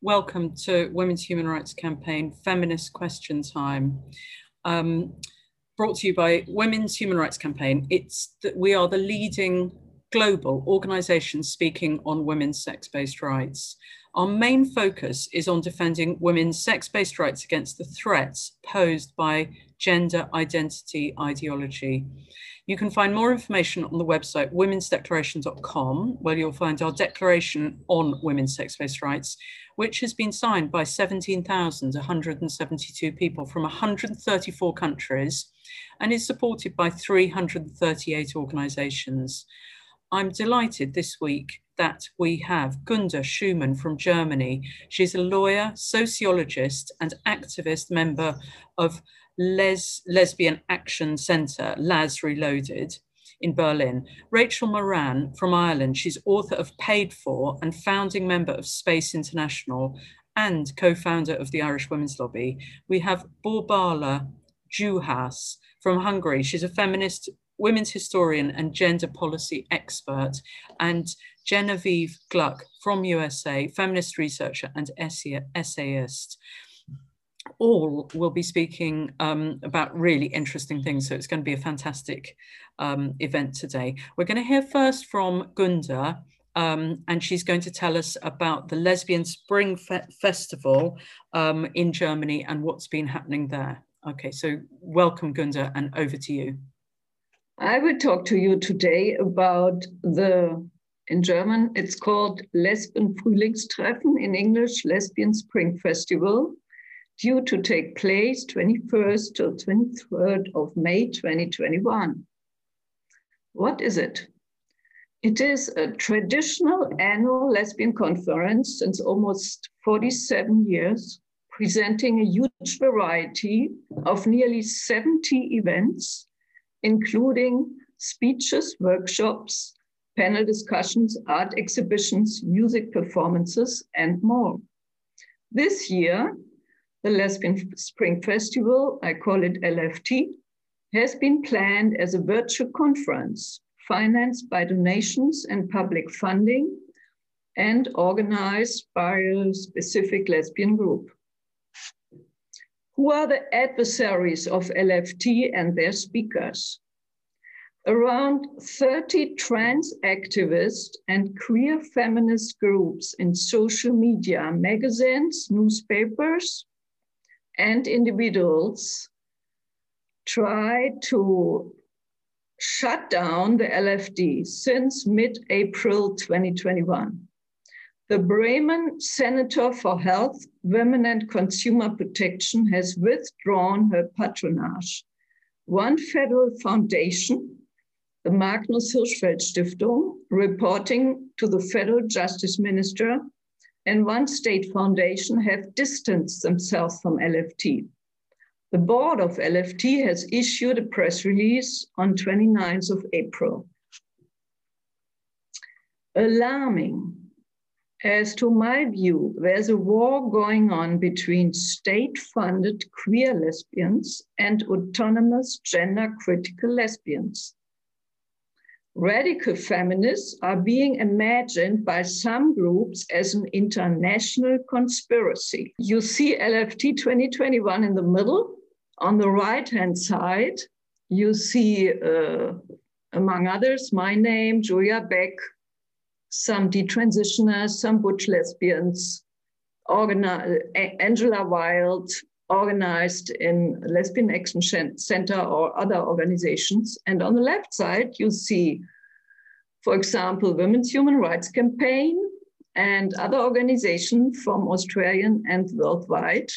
welcome to Women's Human Rights Campaign Feminist Question Time. Um, brought to you by Women's Human Rights Campaign. It's that we are the leading global organisation speaking on women's sex-based rights. Our main focus is on defending women's sex-based rights against the threats posed by gender identity ideology. You can find more information on the website womensdeclaration.com, where you'll find our declaration on women's sex-based rights, which has been signed by 17,172 people from 134 countries and is supported by 338 organizations. I'm delighted this week that we have Gunda Schumann from Germany. She's a lawyer, sociologist, and activist member of Les Lesbian Action Centre, LAZ Reloaded, in Berlin. Rachel Moran from Ireland, she's author of Paid For and founding member of Space International and co-founder of the Irish Women's Lobby. We have Borbála Juhász from Hungary. She's a feminist, women's historian and gender policy expert. And Genevieve Gluck from USA, feminist researcher and essayist all will be speaking um, about really interesting things. So it's going to be a fantastic um, event today. We're going to hear first from Gunda, um, and she's going to tell us about the Lesbian Spring Fe Festival um, in Germany and what's been happening there. Okay, so welcome, Gunda, and over to you. I will talk to you today about the, in German, it's called Lesben Frühlingstreffen, in English, Lesbian Spring Festival due to take place 21st to 23rd of May 2021. What is it? It is a traditional annual lesbian conference since almost 47 years, presenting a huge variety of nearly 70 events, including speeches, workshops, panel discussions, art exhibitions, music performances, and more. This year, the Lesbian Spring Festival, I call it LFT, has been planned as a virtual conference financed by donations and public funding and organized by a specific lesbian group. Who are the adversaries of LFT and their speakers? Around 30 trans activists and queer feminist groups in social media, magazines, newspapers, and individuals try to shut down the LFT since mid-April 2021. The Bremen Senator for Health, Women and Consumer Protection has withdrawn her patronage. One federal foundation, the Magnus Hirschfeld Stiftung, reporting to the federal justice minister, and one state foundation have distanced themselves from LFT. The board of LFT has issued a press release on 29th of April. Alarming. As to my view, there's a war going on between state-funded queer lesbians and autonomous gender-critical lesbians radical feminists are being imagined by some groups as an international conspiracy. You see LFT 2021 in the middle. On the right hand side, you see, uh, among others, my name, Julia Beck, some detransitioners, some butch lesbians, Angela Wild, organized in Lesbian Action Center or other organizations. And on the left side, you see, for example, Women's Human Rights Campaign and other organizations from Australian and worldwide.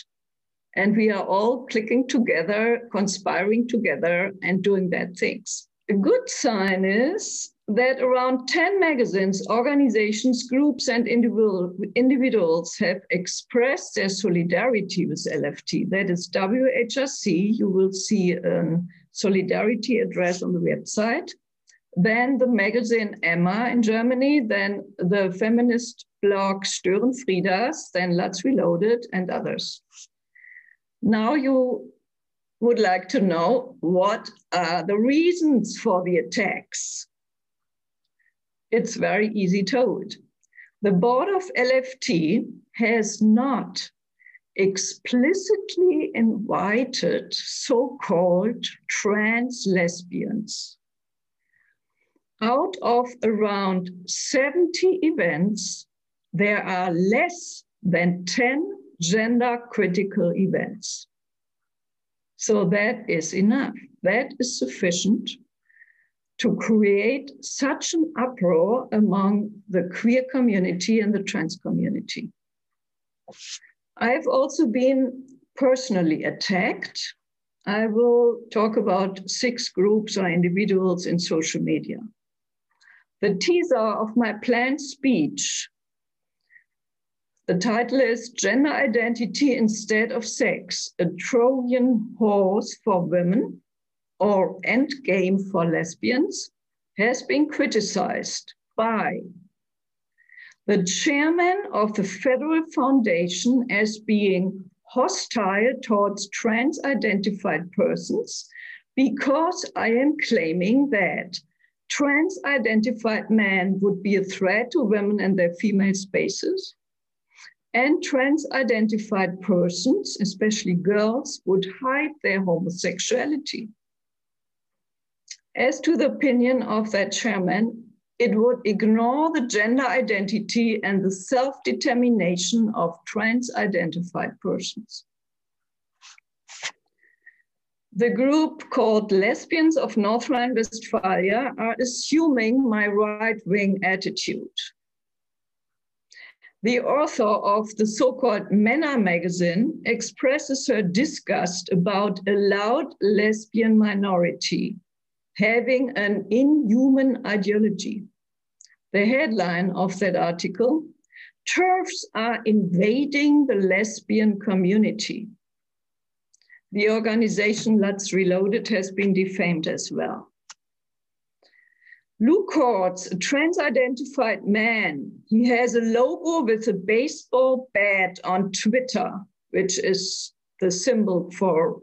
And we are all clicking together, conspiring together, and doing bad things. A good sign is that around 10 magazines, organizations, groups, and individual, individuals have expressed their solidarity with LFT. That is WHRC. You will see a solidarity address on the website. Then the magazine Emma in Germany, then the feminist blog Störenfriedas, then LAZ Reloaded, and others. Now you would like to know what are the reasons for the attacks it's very easy told. The board of LFT has not explicitly invited so called trans lesbians. Out of around 70 events, there are less than 10 gender critical events. So that is enough. That is sufficient to create such an uproar among the queer community and the trans community. I've also been personally attacked. I will talk about six groups or individuals in social media. The teaser of my planned speech, the title is Gender Identity Instead of Sex, a Trojan Horse for Women or Endgame for Lesbians, has been criticized by the chairman of the Federal Foundation as being hostile towards trans identified persons because I am claiming that trans identified men would be a threat to women and their female spaces. And trans identified persons, especially girls, would hide their homosexuality. As to the opinion of that chairman, it would ignore the gender identity and the self determination of trans identified persons. The group called Lesbians of North Rhine Westphalia are assuming my right wing attitude. The author of the so called Männer magazine expresses her disgust about a loud lesbian minority having an inhuman ideology the headline of that article TERFs are invading the lesbian community. The organization LAZ Reloaded has been defamed as well. Lou a trans identified man, he has a logo with a baseball bat on Twitter, which is the symbol for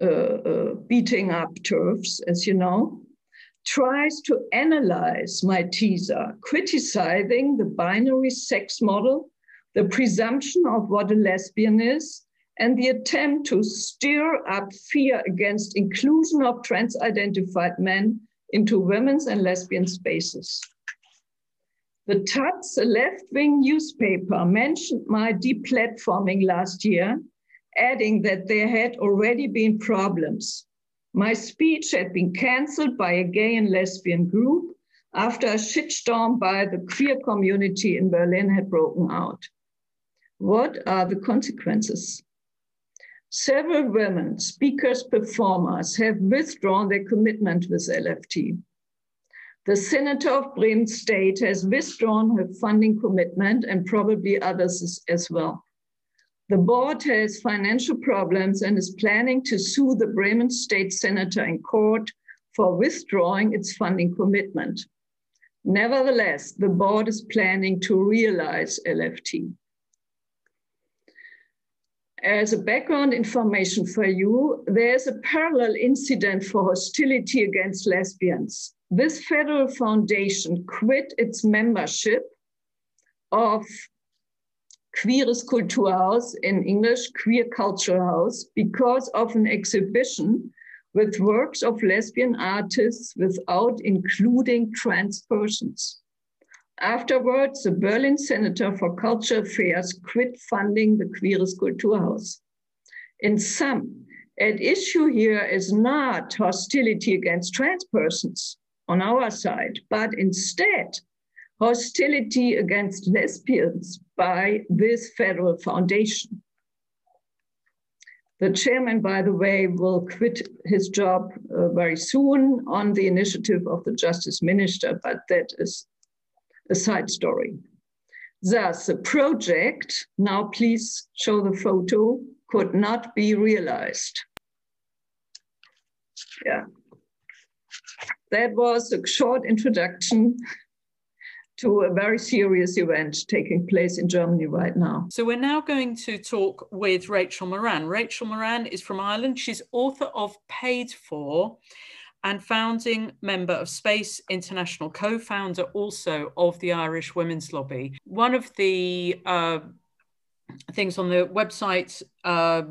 uh, uh, beating up TERFs, as you know. Tries to analyze my teaser, criticizing the binary sex model, the presumption of what a lesbian is, and the attempt to stir up fear against inclusion of trans identified men into women's and lesbian spaces. The Taz, a left wing newspaper, mentioned my deplatforming last year, adding that there had already been problems my speech had been cancelled by a gay and lesbian group after a shitstorm by the queer community in Berlin had broken out. What are the consequences? Several women, speakers, performers have withdrawn their commitment with LFT. The senator of Bremen State has withdrawn her funding commitment and probably others as well. The board has financial problems and is planning to sue the Bremen state senator in court for withdrawing its funding commitment. Nevertheless, the board is planning to realize LFT. As a background information for you, there's a parallel incident for hostility against lesbians. This federal foundation quit its membership of Queeres Kulturhaus, in English, Queer Culture House, because of an exhibition with works of lesbian artists without including trans persons. Afterwards, the Berlin Senator for Culture Affairs quit funding the Queeres Kulturhaus. In sum, at issue here is not hostility against trans persons on our side, but instead hostility against lesbians by this federal foundation. The chairman, by the way, will quit his job uh, very soon on the initiative of the justice minister, but that is a side story. Thus, the project, now please show the photo, could not be realized. Yeah. That was a short introduction to a very serious event taking place in Germany right now. So, we're now going to talk with Rachel Moran. Rachel Moran is from Ireland. She's author of Paid For, and founding member of Space International, co founder also of the Irish Women's Lobby. One of the uh, things on the website uh,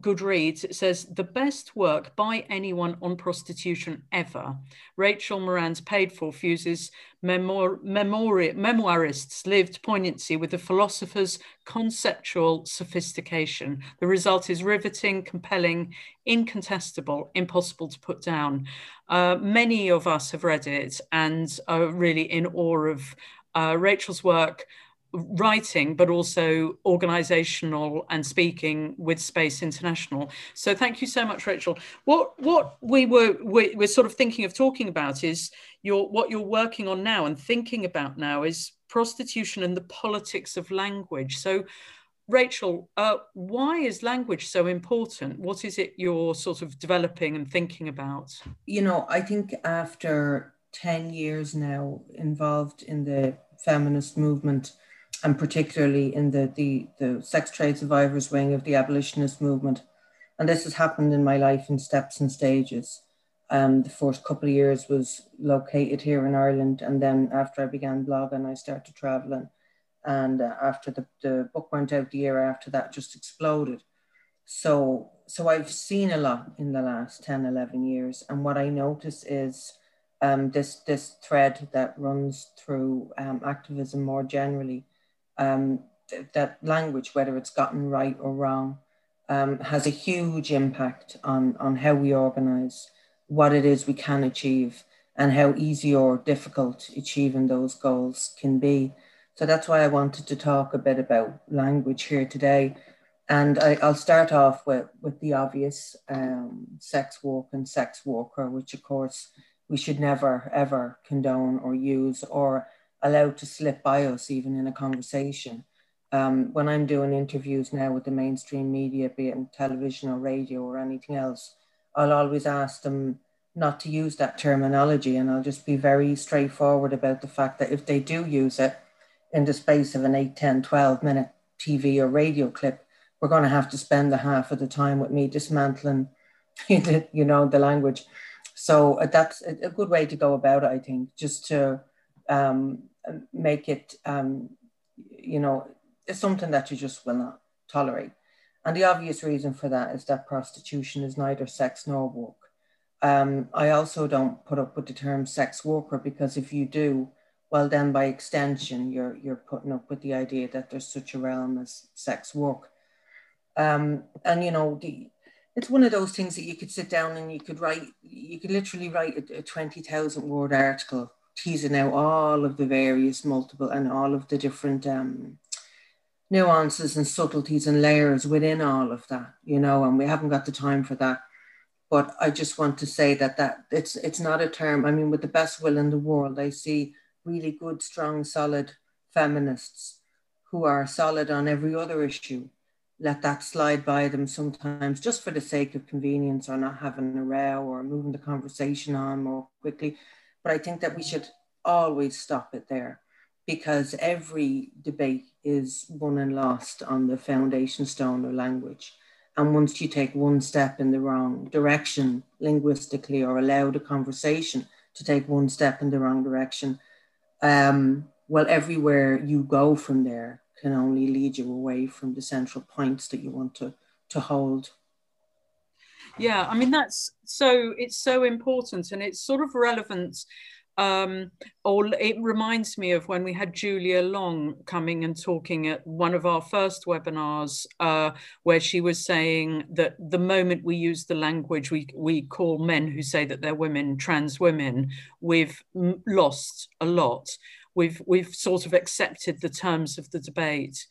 Goodreads, it says the best work by anyone on prostitution ever. Rachel Moran's Paid For fuses memoir, memoir, memoirists' lived poignancy with the philosopher's conceptual sophistication. The result is riveting, compelling, incontestable, impossible to put down. Uh, many of us have read it and are really in awe of uh, Rachel's work writing, but also organizational and speaking with Space International. So thank you so much, Rachel. What what we were we, we're sort of thinking of talking about is your what you're working on now and thinking about now is prostitution and the politics of language. So Rachel, uh, why is language so important? What is it you're sort of developing and thinking about? You know, I think after 10 years now involved in the feminist movement, and particularly in the, the, the sex trade survivors wing of the abolitionist movement. And this has happened in my life in steps and stages. Um, the first couple of years was located here in Ireland. And then after I began blogging, I started traveling. And uh, after the, the book went out the year after that, just exploded. So, so I've seen a lot in the last 10, 11 years. And what I notice is um, this, this thread that runs through um, activism more generally um, th- that language, whether it's gotten right or wrong, um, has a huge impact on, on how we organize, what it is we can achieve, and how easy or difficult achieving those goals can be. So that's why I wanted to talk a bit about language here today. And I, will start off with, with the obvious um, sex work and sex worker, which of course we should never ever condone or use or allowed to slip by us even in a conversation. Um, when I'm doing interviews now with the mainstream media, be it television or radio or anything else, I'll always ask them not to use that terminology. And I'll just be very straightforward about the fact that if they do use it in the space of an 8, 10, 12 minute TV or radio clip, we're going to have to spend the half of the time with me dismantling, you know, the language. So uh, that's a good way to go about it, I think, just to um, make it, um, you know, it's something that you just will not tolerate. And the obvious reason for that is that prostitution is neither sex nor work. Um, I also don't put up with the term sex worker because if you do, well, then by extension, you're, you're putting up with the idea that there's such a realm as sex work. Um, and, you know, the, it's one of those things that you could sit down and you could write, you could literally write a, a 20,000 word article teasing out all of the various multiple and all of the different um, nuances and subtleties and layers within all of that, you know, and we haven't got the time for that. But I just want to say that that it's it's not a term. I mean, with the best will in the world, I see really good, strong, solid feminists who are solid on every other issue. Let that slide by them sometimes just for the sake of convenience or not having a row or moving the conversation on more quickly. But I think that we should always stop it there because every debate is won and lost on the foundation stone of language. And once you take one step in the wrong direction linguistically or allow the conversation to take one step in the wrong direction, um, well, everywhere you go from there can only lead you away from the central points that you want to, to hold. Yeah, I mean, that's so, it's so important and it's sort of relevant um, or it reminds me of when we had Julia Long coming and talking at one of our first webinars, uh, where she was saying that the moment we use the language we, we call men who say that they're women trans women, we've lost a lot. We've, we've sort of accepted the terms of the debate.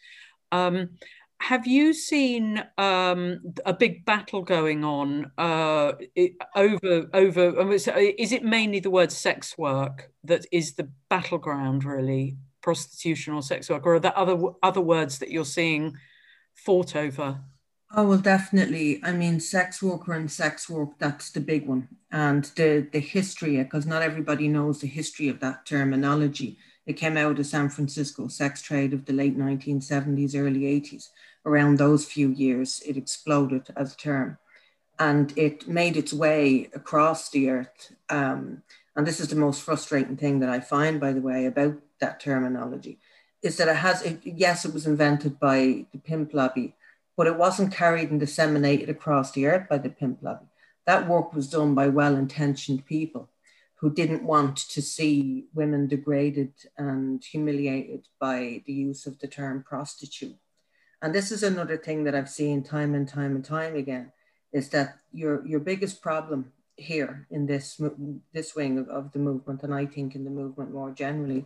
Um, have you seen um, a big battle going on uh, over over? Is it mainly the word sex work that is the battleground, really, prostitution or sex work, or are there other other words that you're seeing fought over? Oh well, definitely. I mean, sex worker and sex work, that's the big one. And the, the history, because not everybody knows the history of that terminology. It came out of San Francisco sex trade of the late 1970s, early 80s around those few years, it exploded as a term. and it made its way across the earth. Um, and this is the most frustrating thing that I find, by the way, about that terminology, is that it has, it, yes, it was invented by the pimp lobby, but it wasn't carried and disseminated across the earth by the pimp lobby. That work was done by well intentioned people who didn't want to see women degraded and humiliated by the use of the term prostitute. And this is another thing that I've seen time and time and time again is that your, your biggest problem here in this, this wing of, of the movement, and I think in the movement more generally,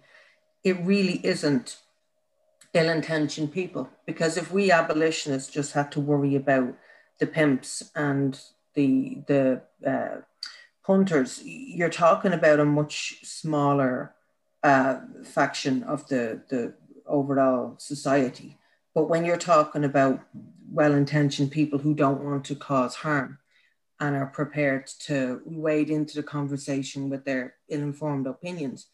it really isn't ill intentioned people. Because if we abolitionists just had to worry about the pimps and the, the uh, punters, you're talking about a much smaller uh, faction of the, the overall society. But when you're talking about well intentioned people who don't want to cause harm and are prepared to wade into the conversation with their ill informed opinions,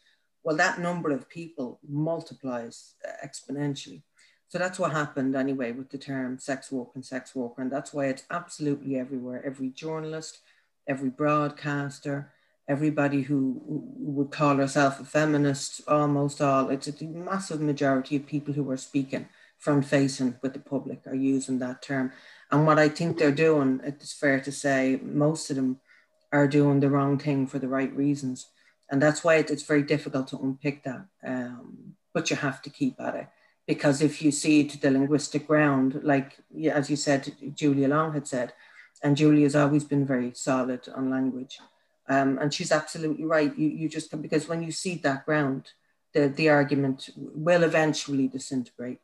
well, that number of people multiplies uh, exponentially. So that's what happened anyway with the term sex work and sex worker. And that's why it's absolutely everywhere. Every journalist, every broadcaster, everybody who would call herself a feminist, almost all, it's a massive majority of people who are speaking front facing with the public are using that term. And what I think they're doing, it's fair to say, most of them are doing the wrong thing for the right reasons. And that's why it's very difficult to unpick that. Um, but you have to keep at it. Because if you see to the linguistic ground, like as you said, Julia Long had said, and Julia's always been very solid on language. Um, and she's absolutely right. You, you just, because when you see that ground, the, the argument will eventually disintegrate.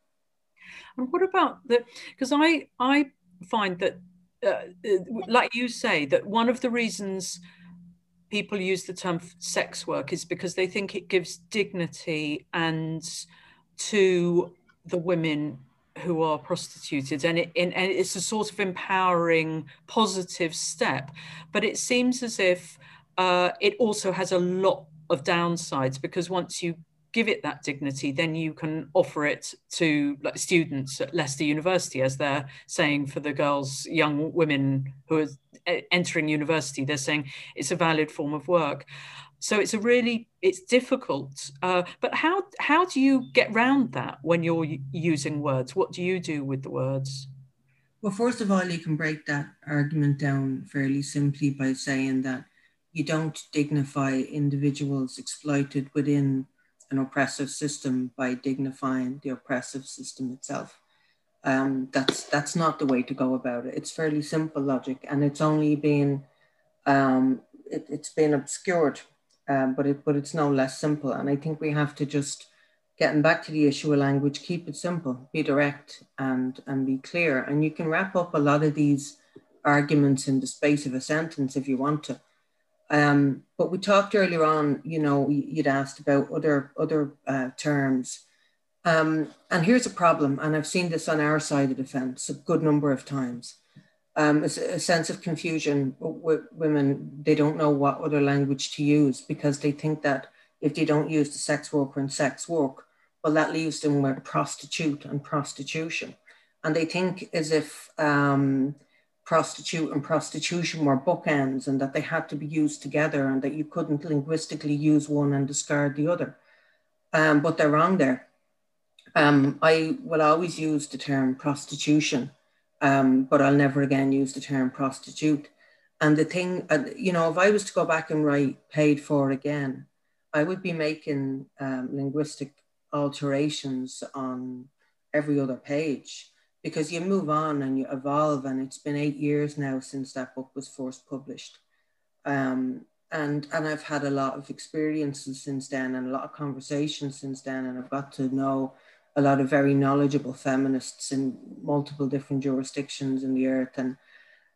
And what about the? Because I I find that, uh, like you say, that one of the reasons people use the term sex work is because they think it gives dignity and to the women who are prostituted and, it, and it's a sort of empowering positive step but it seems as if uh, it also has a lot of downsides because once you give it that dignity, then you can offer it to like students at Leicester University, as they're saying for the girls, young women who are entering university. They're saying it's a valid form of work. So it's a really it's difficult. Uh, but how how do you get round that when you're using words? What do you do with the words? Well, first of all, you can break that argument down fairly simply by saying that you don't dignify individuals exploited within an oppressive system by dignifying the oppressive system itself. Um, that's that's not the way to go about it. It's fairly simple logic, and it's only been um, it, has been obscured, um, but it but it's no less simple. And I think we have to just getting back to the issue of language, keep it simple, be direct, and and be clear. And you can wrap up a lot of these arguments in the space of a sentence if you want to. Um, but we talked earlier on, you know, you'd asked about other other uh, terms. Um, and here's a problem, and I've seen this on our side of the fence a good number of times. Um, a, a sense of confusion with women, they don't know what other language to use because they think that if they don't use the sex worker and sex work, well, that leaves them with prostitute and prostitution. And they think as if um, prostitute and prostitution were bookends and that they had to be used together and that you couldn't linguistically use one and discard the other. Um, but they're wrong there. Um, I will always use the term prostitution, um, but I'll never again use the term prostitute. And the thing, uh, you know, if I was to go back and write paid for again, I would be making um, linguistic alterations on every other page because you move on and you evolve and it's been eight years now since that book was first published. Um, and and I've had a lot of experiences since then and a lot of conversations since then and I've got to know a lot of very knowledgeable feminists in multiple different jurisdictions in the earth. And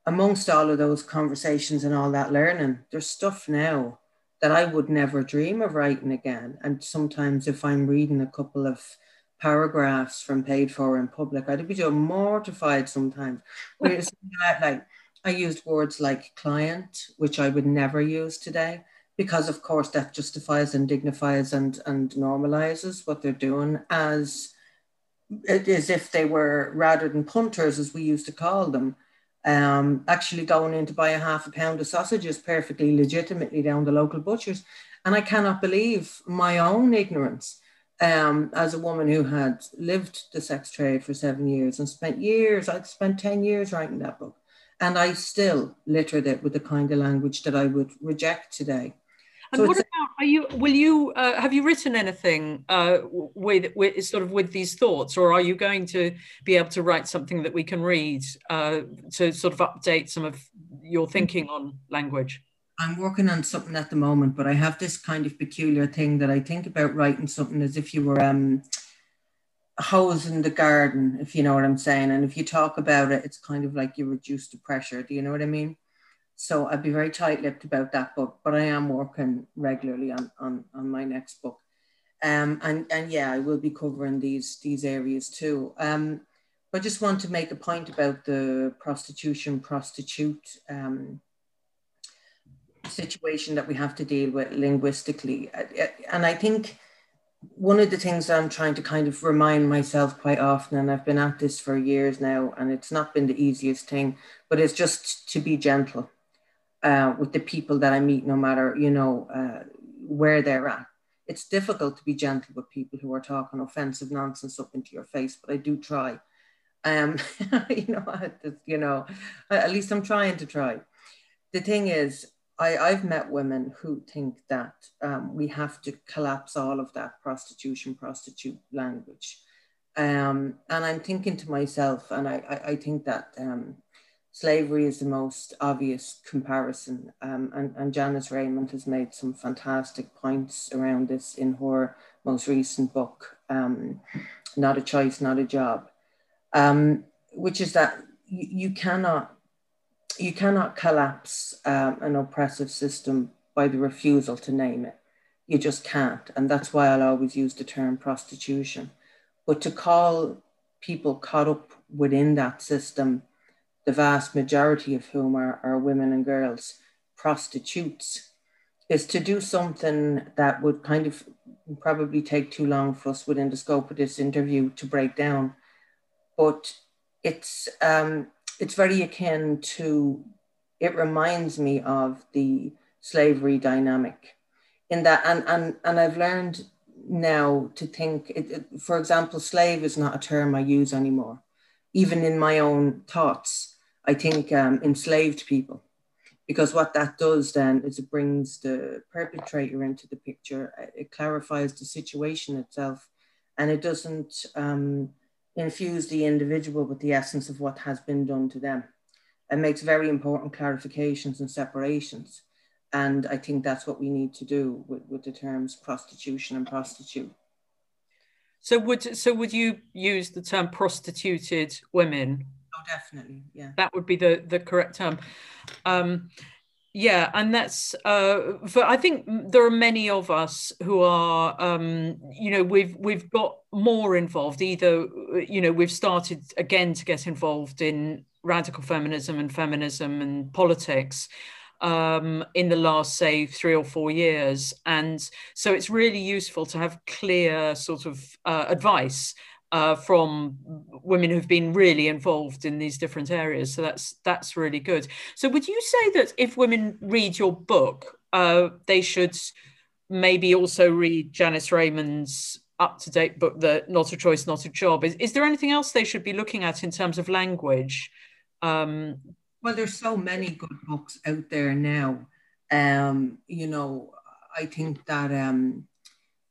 amongst all of those conversations and all that learning there's stuff now that I would never dream of writing again. And sometimes if I'm reading a couple of paragraphs from paid for in public, I'd be so mortified sometimes. like I used words like client, which I would never use today, because of course that justifies and dignifies and, and normalizes what they're doing as as if they were rather than punters, as we used to call them, um, actually going in to buy a half a pound of sausages perfectly legitimately down the local butchers. And I cannot believe my own ignorance um, as a woman who had lived the sex trade for seven years and spent years, I'd spent 10 years writing that book. And I still littered it with the kind of language that I would reject today. And so what about are you? Will you uh, have you written anything uh, with, with sort of with these thoughts, or are you going to be able to write something that we can read uh, to sort of update some of your thinking on language? I'm working on something at the moment, but I have this kind of peculiar thing that I think about writing something as if you were um, the garden, if you know what I'm saying. And if you talk about it, it's kind of like you reduce the pressure. Do you know what I mean? So I'd be very tight-lipped about that book, but I am working regularly on, on, on my next book. Um, and, and yeah, I will be covering these, these areas too. Um, I just want to make a point about the prostitution, prostitute um, situation that we have to deal with linguistically. And I think one of the things I'm trying to kind of remind myself quite often, and I've been at this for years now, and it's not been the easiest thing, but it's just to be gentle uh, with the people that I meet, no matter you know uh, where they're at. It's difficult to be gentle with people who are talking offensive nonsense up into your face, but I do try. Um, you know, you know, at least I'm trying to try. The thing is, I, I've met women who think that um, we have to collapse all of that prostitution, prostitute language. Um, and I'm thinking to myself, and I, I, I think that um, slavery is the most obvious comparison. Um, and, and Janice Raymond has made some fantastic points around this in her most recent book, um, Not a Choice, Not a Job, um, which is that you, you, cannot you cannot collapse um, an oppressive system by the refusal to name it. You just can't. And that's why I'll always use the term prostitution. But to call people caught up within that system the vast majority of whom are, are women and girls, prostitutes, is to do something that would kind of probably take too long for us within the scope of this interview to break down. But it's um, it's very akin to it reminds me of the slavery dynamic in that and and and I've learned now to think it, it, for example slave is not a term I use anymore even in my own thoughts I think, um, enslaved people. Because what that does then is it brings the perpetrator into the picture, it clarifies the situation itself, and it doesn't um, infuse the individual with the essence of what has been done to them. It makes very important clarifications and separations. And I think that's what we need to do with, with the terms prostitution and prostitute. So would so would you use the term prostituted women Oh, definitely. Yeah. That would be the the correct term. Um, yeah, and that's uh, for. I think there are many of us who are, um, you know, we've we've got more involved. Either, you know, we've started again to get involved in radical feminism and feminism and politics um, in the last, say, three or four years. And so it's really useful to have clear sort of uh, advice uh, from women who've been really involved in these different areas. So that's that's really good. So would you say that if women read your book, uh, they should maybe also read Janice Raymond's up-to-date book, The Not a Choice, Not a Job? Is, is there anything else they should be looking at in terms of language? Um, well, there's so many good books out there now. Um, you know, I think that um,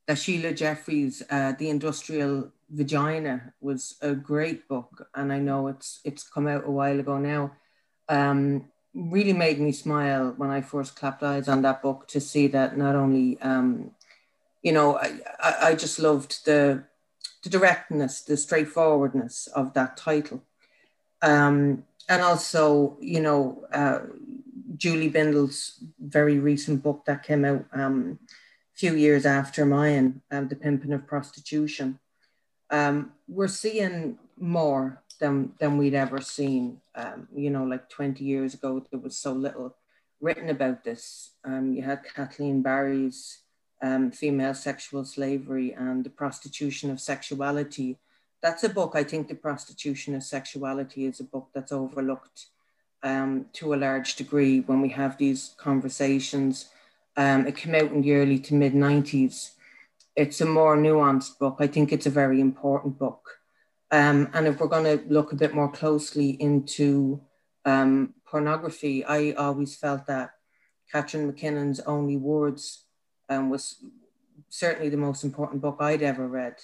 that Sheila Jeffreys, uh, The Industrial Vagina was a great book, and I know it's it's come out a while ago now. Um, really made me smile when I first clapped eyes on that book to see that not only, um, you know, I, I, I just loved the the directness, the straightforwardness of that title, um, and also, you know, uh, Julie Bindel's very recent book that came out um, few years after mine, um, The Pimping of Prostitution um, we're seeing more than than we'd ever seen. Um, you know, like 20 years ago, there was so little written about this. Um, you had Kathleen Barry's um, Female Sexual Slavery and the Prostitution of Sexuality. That's a book, I think The Prostitution of Sexuality is a book that's overlooked um, to a large degree when we have these conversations. Um, it came out in the early to mid 90s. It's a more nuanced book. I think it's a very important book. Um, and if we're going to look a bit more closely into um, pornography, I always felt that Catharine MacKinnon's Only Words um, was certainly the most important book I'd ever read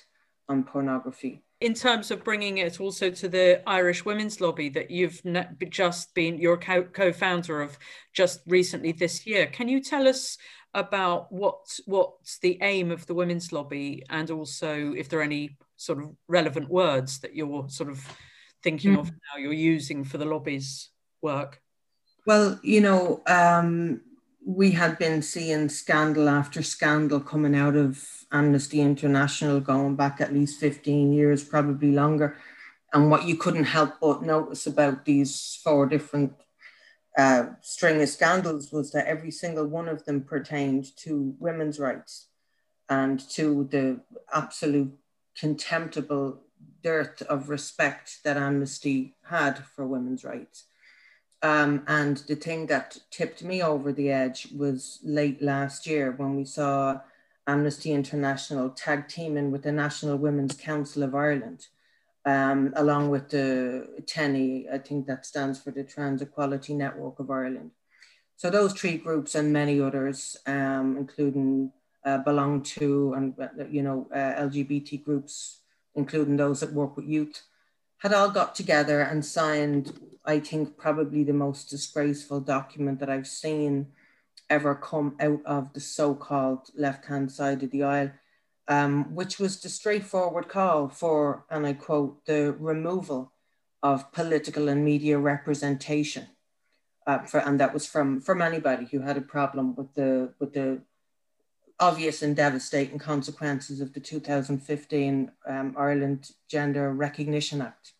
on pornography. In terms of bringing it also to the Irish Women's Lobby that you've just been, you're co founder of just recently this year, can you tell us about what what's the aim of the Women's Lobby and also if there are any sort of relevant words that you're sort of thinking mm. of now you're using for the lobby's work? Well, you know, um, we had been seeing scandal after scandal coming out of Amnesty International going back at least 15 years, probably longer. And what you couldn't help but notice about these four different uh, string of scandals was that every single one of them pertained to women's rights and to the absolute contemptible dearth of respect that Amnesty had for women's rights. Um, and the thing that tipped me over the edge was late last year when we saw Amnesty International tag teaming with the National Women's Council of Ireland, um, along with the TENI, I think that stands for the Trans Equality Network of Ireland. So those three groups and many others, um, including uh, Belong To and you know uh, LGBT groups, including those that work with youth, had all got together and signed I think, probably the most disgraceful document that I've seen ever come out of the so called left hand side of the aisle, um, which was the straightforward call for, and I quote, the removal of political and media representation. Uh, for, and that was from from anybody who had a problem with the with the obvious and devastating consequences of the 2015 um, Ireland Gender Recognition Act.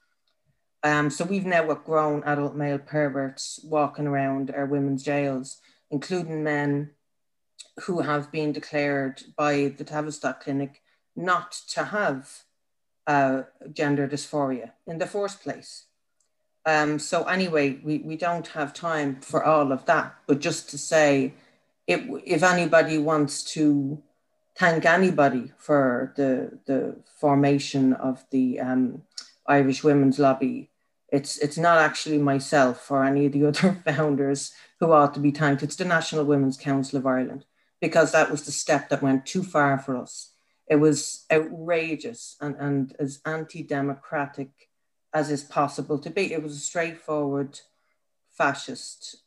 Um, so we've now got grown adult male perverts walking around our women's jails, including men who have been declared by the Tavistock Clinic not to have uh, gender dysphoria in the first place. Um, so anyway, we, we don't have time for all of that, but just to say, if, if anybody wants to thank anybody for the, the formation of the um, Irish Women's Lobby, it's it's not actually myself or any of the other founders who ought to be thanked. It's the National Women's Council of Ireland because that was the step that went too far for us. It was outrageous and, and as anti-democratic as is possible to be. It was a straightforward fascist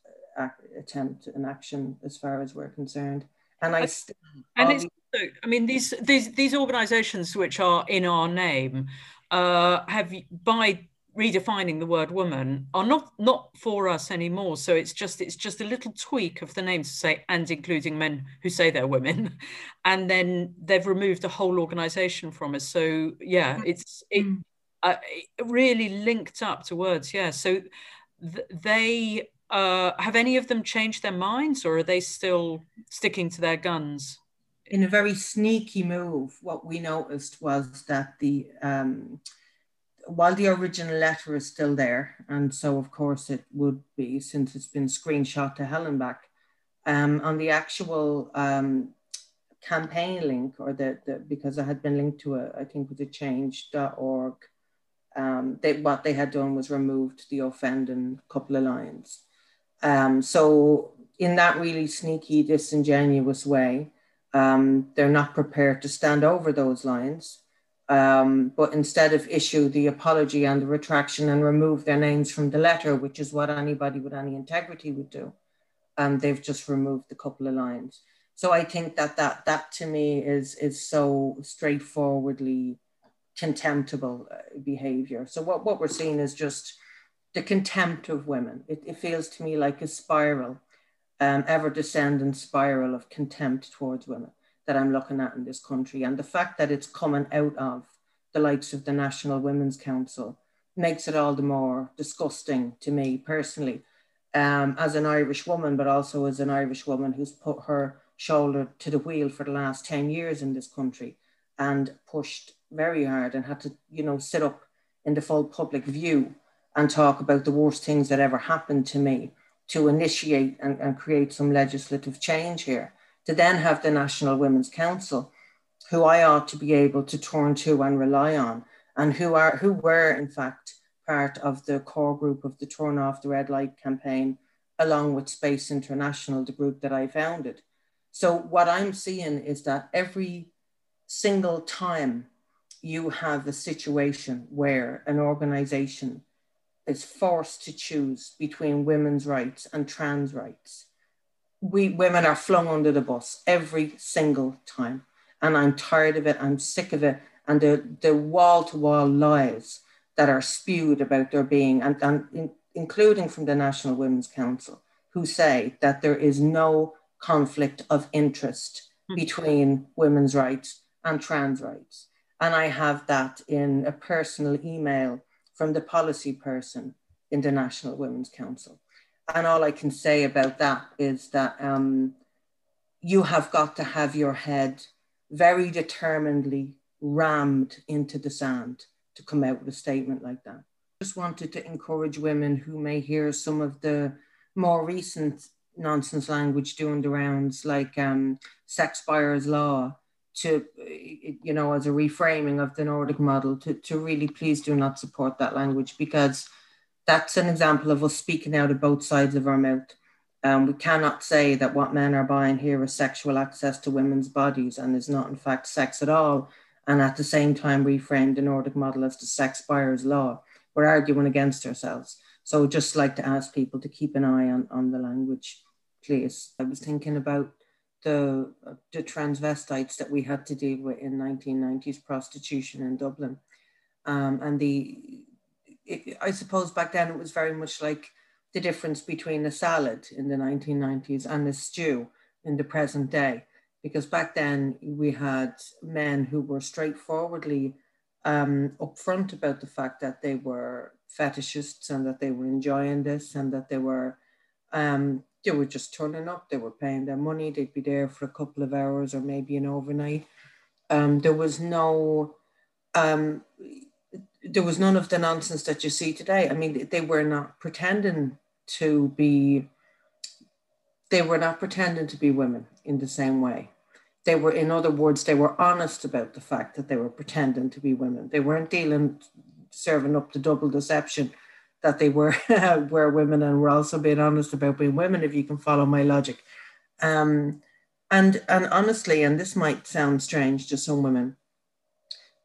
attempt and action as far as we're concerned. And I still and it's I mean these these these organizations which are in our name uh, have by redefining the word woman are not not for us anymore. So it's just it's just a little tweak of the name to say and including men who say they're women. And then they've removed the whole organization from us. So yeah it's it, mm. uh, it really linked up to words yeah. So th- they uh, have any of them changed their minds or are they still sticking to their guns? In a very sneaky move what we noticed was that the um, while the original letter is still there, and so of course it would be since it's been screenshot to Helen back, um, on the actual um, campaign link or the, the, because I had been linked to a, I think with a change.org, um, they, what they had done was removed the offending couple of lines. Um, so in that really sneaky, disingenuous way, um, they're not prepared to stand over those lines um, but instead of issue the apology and the retraction and remove their names from the letter, which is what anybody with any integrity would do, um, they've just removed a couple of lines. So I think that that that to me is is so straightforwardly contemptible uh, behavior. So what, what we're seeing is just the contempt of women. It, it feels to me like a spiral, um, ever descending spiral of contempt towards women that I'm looking at in this country. And the fact that it's coming out of the likes of the National Women's Council makes it all the more disgusting to me personally, um, as an Irish woman, but also as an Irish woman who's put her shoulder to the wheel for the last 10 years in this country and pushed very hard and had to, you know, sit up in the full public view and talk about the worst things that ever happened to me to initiate and, and create some legislative change here. To then have the National Women's Council, who I ought to be able to turn to and rely on, and who are who were in fact part of the core group of the Turn Off the Red Light campaign, along with Space International, the group that I founded. So what I'm seeing is that every single time you have a situation where an organization is forced to choose between women's rights and trans rights, we women are flung under the bus every single time. And I'm tired of it. I'm sick of it. And the, the wall-to-wall lies that are spewed about their being, and, and in, including from the National Women's Council, who say that there is no conflict of interest hmm. between women's rights and trans rights. And I have that in a personal email from the policy person in the National Women's Council. And all I can say about that is that um, you have got to have your head very determinedly rammed into the sand to come out with a statement like that. Just wanted to encourage women who may hear some of the more recent nonsense language doing the rounds, like um, sex buyers law, to, you know, as a reframing of the Nordic model, to, to really please do not support that language because that's an example of us speaking out of both sides of our mouth. Um, we cannot say that what men are buying here is sexual access to women's bodies and is not, in fact, sex at all and at the same time reframe the Nordic model as the sex buyer's law. We're arguing against ourselves. So just like to ask people to keep an eye on, on the language, please. I was thinking about the, the transvestites that we had to deal with in 1990s prostitution in Dublin. Um, and the, I suppose back then it was very much like the difference between a salad in the 1990s and a stew in the present day because back then we had men who were straightforwardly um, upfront about the fact that they were fetishists and that they were enjoying this and that they were um, they were just turning up. They were paying their money. They'd be there for a couple of hours or maybe an overnight. Um, there was no um, there was none of the nonsense that you see today. I mean, they were not pretending to be they were not pretending to be women in the same way. They were, in other words, they were honest about the fact that they were pretending to be women. They weren't dealing, serving up the double deception that they were were women and were also being honest about being women, if you can follow my logic. Um, and and honestly, and this might sound strange to some women,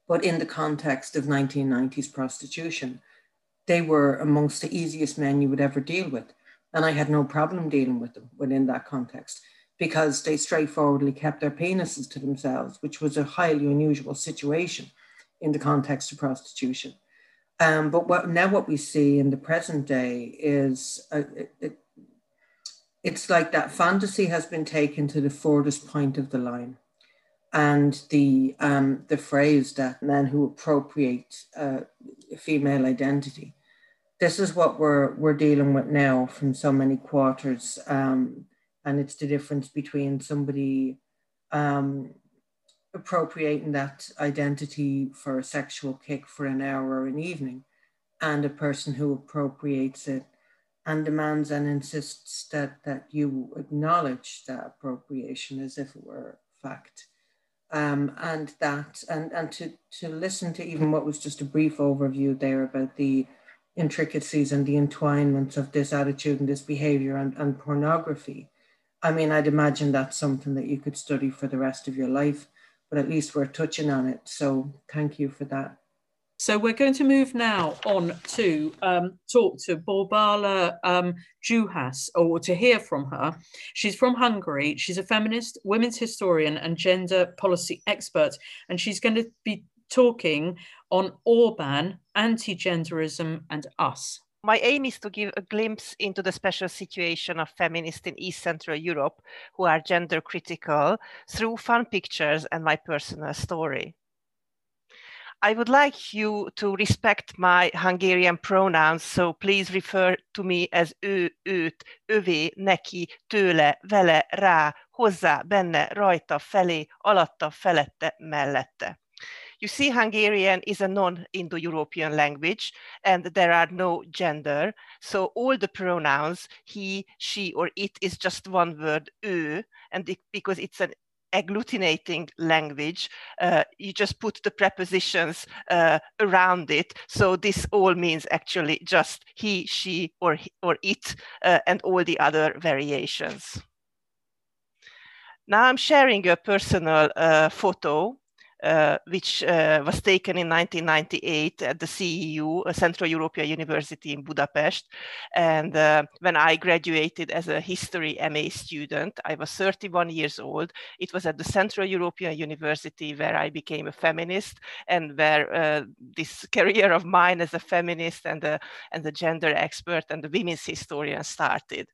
but in the context of 1990s prostitution, they were amongst the easiest men you would ever deal with and I had no problem dealing with them within that context because they straightforwardly kept their penises to themselves, which was a highly unusual situation in the context of prostitution. Um, but what, now what we see in the present day is uh, it, it, it's like that fantasy has been taken to the furthest point of the line. And the, um, the phrase that men who appropriate uh, female identity this is what we're we're dealing with now from so many quarters, um, and it's the difference between somebody um, appropriating that identity for a sexual kick for an hour or an evening, and a person who appropriates it and demands and insists that that you acknowledge that appropriation as if it were fact. Um, and that and and to to listen to even what was just a brief overview there about the intricacies and the entwinements of this attitude and this behavior and, and pornography. I mean, I'd imagine that's something that you could study for the rest of your life, but at least we're touching on it. So thank you for that. So we're going to move now on to um, talk to Borbála um, Juhász, or to hear from her. She's from Hungary. She's a feminist, women's historian, and gender policy expert, and she's going to be talking on Orban, anti genderism, and us. My aim is to give a glimpse into the special situation of feminists in East Central Europe who are gender critical through fun pictures and my personal story. I would like you to respect my Hungarian pronouns, so please refer to me as ő, őt, övé, neki, tőle, vele, rá, hozzá, benne, rajta, felé, alatta, felette, mellette. You see, Hungarian is a non-Indo-European language and there are no gender. So all the pronouns, he, she, or it is just one word, ö, and it, because it's an agglutinating language, uh, you just put the prepositions uh, around it. So this all means actually just he, she, or, or it, uh, and all the other variations. Now I'm sharing a personal uh, photo uh, which uh, was taken in 1998 at the CEU, Central European University in Budapest. And uh, when I graduated as a history MA student, I was 31 years old. It was at the Central European University where I became a feminist and where uh, this career of mine as a feminist and a, and a gender expert and a women's historian started.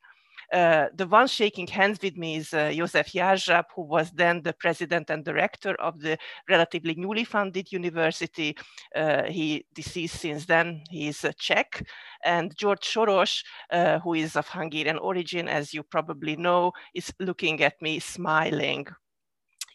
Uh, the one shaking hands with me is uh, Josef Jařab, who was then the president and director of the relatively newly founded university. Uh, he deceased since then. He is a Czech. And George Soros, uh, who is of Hungarian origin, as you probably know, is looking at me smiling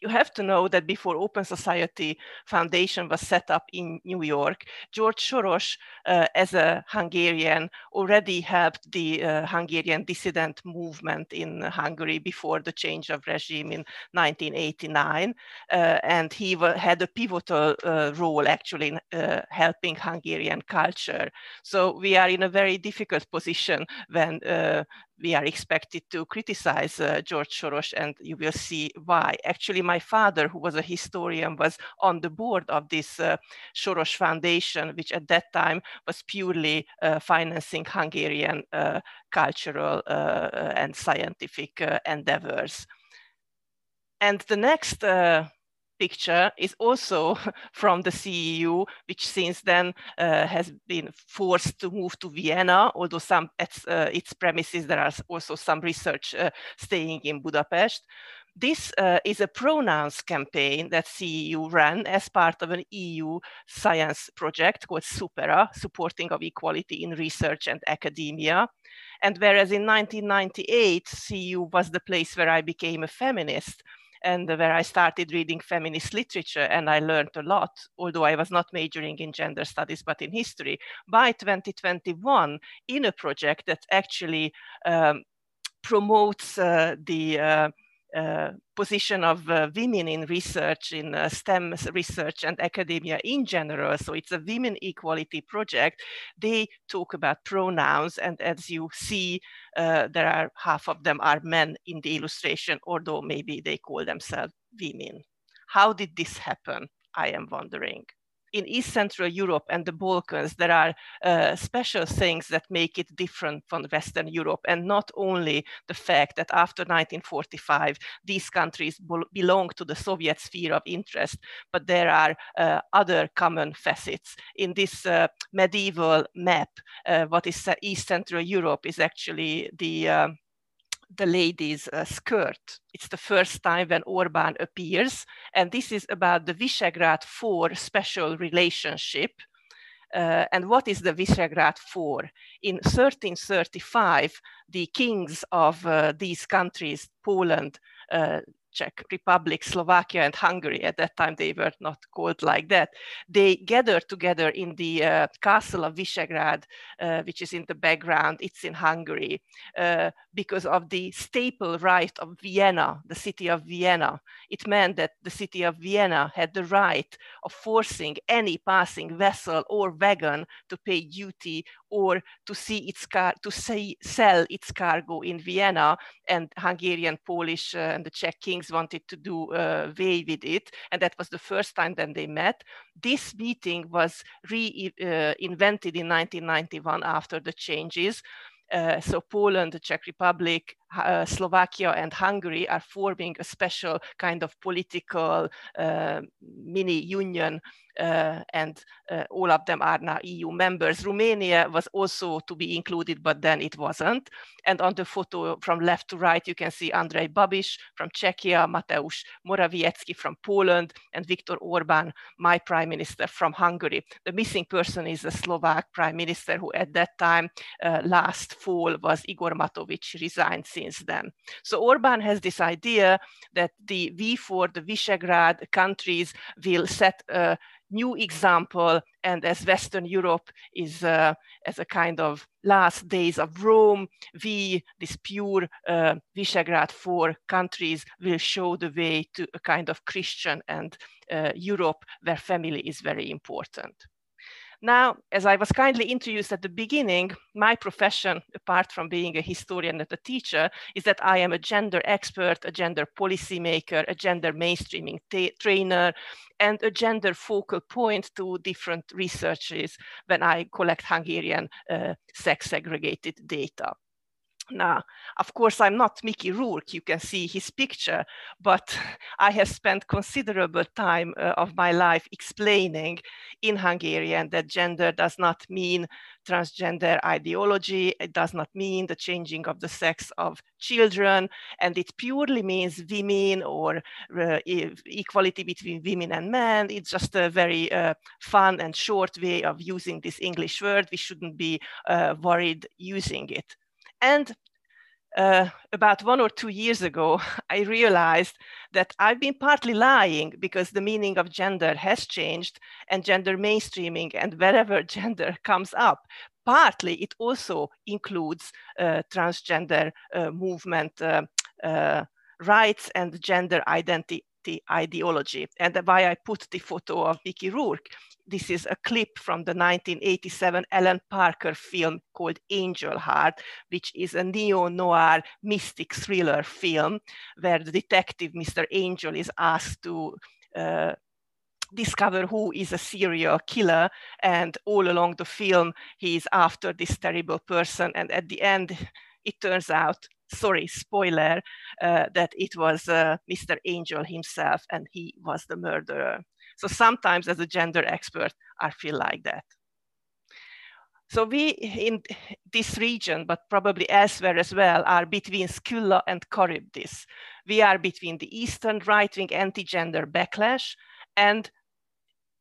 you have to know that before Open Society Foundation was set up in New York, George Soros, uh, as a Hungarian, already helped the uh, Hungarian dissident movement in Hungary before the change of regime in 1989. Uh, and he had a pivotal uh, role actually in uh, helping Hungarian culture. So we are in a very difficult position when uh, we are expected to criticize uh, George Soros, and you will see why. Actually, my father, who was a historian, was on the board of this uh, Soros Foundation, which at that time was purely uh, financing Hungarian uh, cultural uh, uh, and scientific endeavors. And the next picture is also from the CEU, which since then uh, has been forced to move to Vienna, although some at uh, its premises there are also some research uh, staying in Budapest. This uh, is a pronouns campaign that CEU ran as part of an EU science project called SUPERA, Supporting of Equality in Research and Academia. And whereas in 1998, CEU was the place where I became a feminist, and where I started reading feminist literature and I learned a lot, although I was not majoring in gender studies, but in history. By 2021, in a project that actually um, promotes uh, the uh, position of uh, women in research, in uh, STEM research and academia in general. So it's a women equality project. They talk about pronouns, and as you see, uh, there are half of them are men in the illustration, although maybe they call themselves women. How did this happen? I am wondering in East Central Europe and the Balkans, there are uh, special things that make it different from Western Europe, and not only the fact that after 1945, these countries belong to the Soviet sphere of interest, but there are uh, other common facets. In this uh, medieval map, uh, what is East Central Europe is actually the um, the lady's uh, skirt. It's the first time when Orban appears, and this is about the Visegrad Four special relationship. Uh, and what is the Visegrad Four? In 1335, the kings of uh, these countries, Poland, uh, Czech Republic, Slovakia, and Hungary. At that time, they were not called like that. They gathered together in the uh, castle of Visegrad, uh, which is in the background. It's in Hungary uh, because of the staple right of Vienna, the city of Vienna. It meant that the city of Vienna had the right of forcing any passing vessel or wagon to pay duty or to see its car to say, sell its cargo in Vienna, and Hungarian, Polish, uh, and the Czech kings wanted to do uh, away with it, and that was the first time that they met. This meeting was reinvented uh, in 1991 after the changes. Uh, so Poland, the Czech Republic, uh, Slovakia and Hungary are forming a special kind of political uh, mini union uh, and uh, all of them are now EU members. Romania was also to be included, but then it wasn't. And on the photo from left to right, you can see Andrej Babiš from Czechia, Mateusz Morawiecki from Poland, and Viktor Orban, my prime minister from Hungary. The missing person is the Slovak prime minister who at that time, uh, last fall, was Igor Matovic, resigned since then. So Orban has this idea that the V4, the Visegrad countries will set a new example. And as Western Europe is uh, as a kind of last days of Rome, this pure uh, Visegrad four countries, will show the way to a kind of Christian and uh, Europe where family is very important. Now, as I was kindly introduced at the beginning, my profession, apart from being a historian and a teacher, is that I am a gender expert, a gender policymaker, a gender mainstreaming trainer, and a gender focal point to different researches when I collect Hungarian uh, sex segregated data. Now, of course, I'm not Mickey Rourke, you can see his picture, but I have spent considerable time uh, of my life explaining in Hungarian that gender does not mean transgender ideology, it does not mean the changing of the sex of children, and it purely means women or uh, equality between women and men. It's just a very uh, fun and short way of using this English word. We shouldn't be uh, worried using it. And uh, about one or two years ago, I realized that I've been partly lying because the meaning of gender has changed and gender mainstreaming and wherever gender comes up. Partly it also includes uh, transgender uh, movement uh, uh, rights and gender identity ideology. And why I put the photo of Mickey Rourke this is a clip from the 1987 Alan Parker film called Angel Heart, which is a neo-noir mystic thriller film where the detective, Mr. Angel, is asked to uh, discover who is a serial killer and all along the film he is after this terrible person and at the end it turns out sorry spoiler uh, that it was uh, mr angel himself and he was the murderer so sometimes as a gender expert, I feel like that. So we in this region, but probably elsewhere as well, are between Skylla and Charybdis. We are between the Eastern right-wing anti-gender backlash and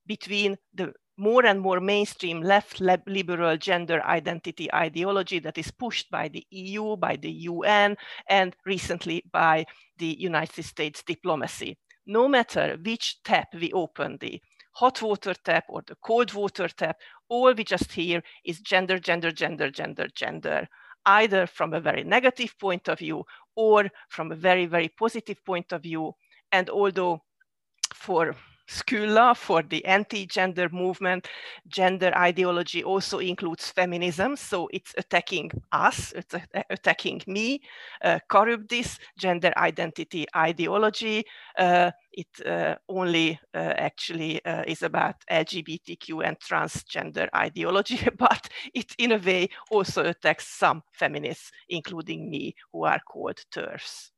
between the more and more mainstream left liberal gender identity ideology that is pushed by the EU, by the UN, and recently by the United States diplomacy no matter which tap we open, the hot water tap or the cold water tap, all we just hear is gender, gender, gender, gender, gender, either from a very negative point of view or from a very, very positive point of view. And although for Skylla for the anti-gender movement. Gender ideology also includes feminism, so it's attacking us, it's attacking me. Uh, gender identity ideology, uh, it uh, only uh, actually uh, is about LGBTQ and transgender ideology, but it in a way also attacks some feminists, including me, who are called TERFs.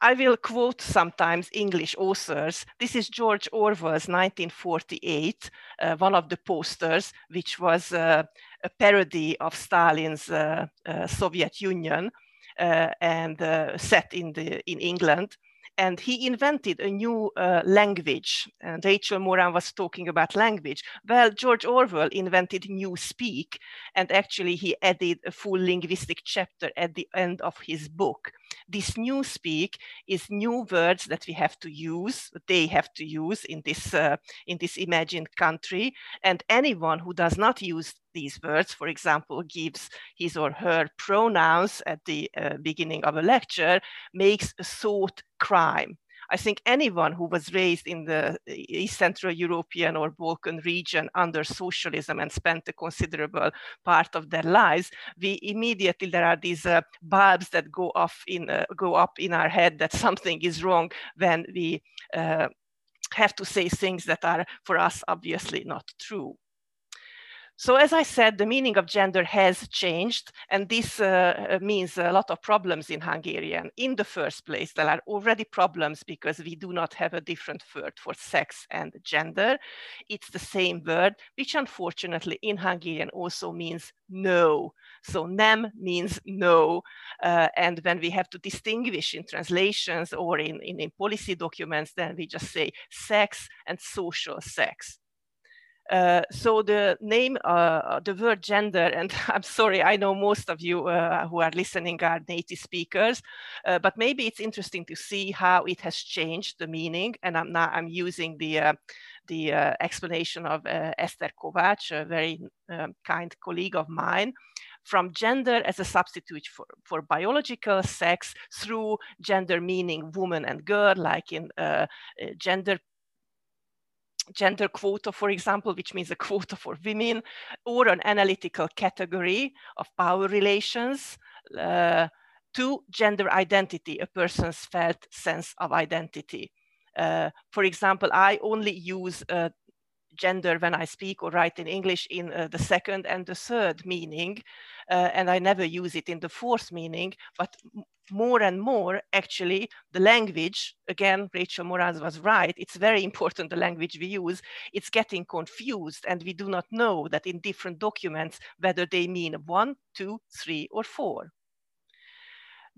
I will quote sometimes English authors. This is George Orwell's 1948, uh, one of the posters, which was uh, a parody of Stalin's uh, uh Soviet Union uh, and uh, set in, the, in England and he invented a new uh, language. And Rachel Moran was talking about language. Well, George Orwell invented New Speak, and actually he added a full linguistic chapter at the end of his book. This New Speak is new words that we have to use, they have to use in this, uh, in this imagined country, and anyone who does not use these words, for example, gives his or her pronouns at the uh, beginning of a lecture, makes a thought crime. I think anyone who was raised in the East Central European or Balkan region under socialism and spent a considerable part of their lives, we immediately there are these uh, bulbs that go off in uh, go up in our head that something is wrong when we uh, have to say things that are for us obviously not true. So as I said, the meaning of gender has changed, and this uh, uh, means a lot of problems in Hungarian. In the first place, there are already problems because we do not have a different word for sex and gender. It's the same word, which unfortunately in Hungarian also means no. So nem means no. Uh, and when we have to distinguish in translations or in, in, in policy documents, then we just say sex and social sex. Uh, so the name, uh, the word gender, and I'm sorry, I know most of you uh, who are listening are native speakers, uh, but maybe it's interesting to see how it has changed the meaning. And I'm now I'm using the uh, the uh, explanation of Esther Kovacs, a very um, kind colleague of mine, from gender as a substitute for, for biological sex through gender meaning woman and girl, like in gender gender quota, for example, which means a quota for women, or an analytical category of power relations, uh, to gender identity, a person's felt sense of identity. Uh, for example, I only use uh, gender when I speak or write in English in uh, the second and the third meaning, uh, and I never use it in the fourth meaning, but more and more, actually, the language, again, Rachel Moran was right, it's very important the language we use, it's getting confused and we do not know that in different documents whether they mean one, two, three, or four.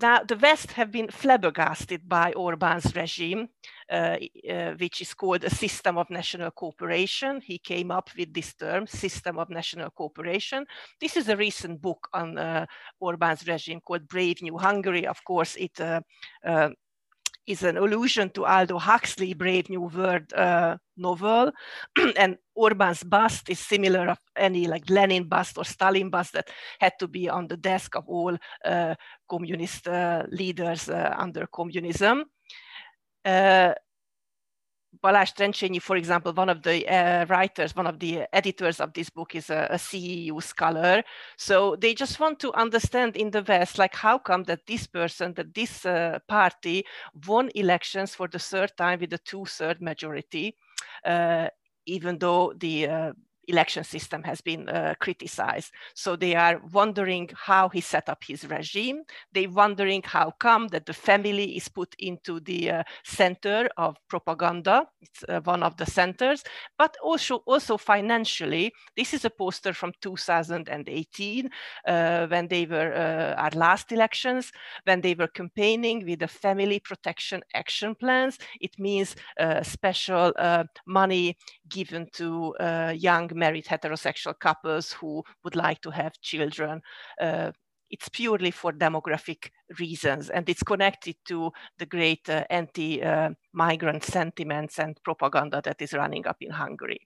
Now, the West have been flabbergasted by Orban's regime, uh, uh, which is called a system of national cooperation. He came up with this term, system of national cooperation. This is a recent book on uh, Orban's regime called Brave New Hungary. Of course, it uh, uh, is an allusion to Aldo Huxley Brave New World uh, novel. and Orban's bust is similar of any like Lenin bust or Stalin bust that had to be on the desk of all uh, communist uh, leaders uh, under communism. Balázs Trencsényi, for example, one of the uh, writers, one of the editors of this book is a, a, CEU scholar. So they just want to understand in the West, like how come that this person, that this uh, party won elections for the third time with a two-third majority, uh, even though the uh, election system has been uh, criticized. So they are wondering how he set up his regime. They're wondering how come that the family is put into the uh, center of propaganda. It's uh, one of the centers, but also, also financially. This is a poster from 2018 uh, when they were uh, our last elections, when they were campaigning with the family protection action plans. It means uh, special money given to young married heterosexual couples who would like to have children. Uh, it's purely for demographic reasons and it's connected to the great uh, anti-migrant sentiments and propaganda that is running up in Hungary.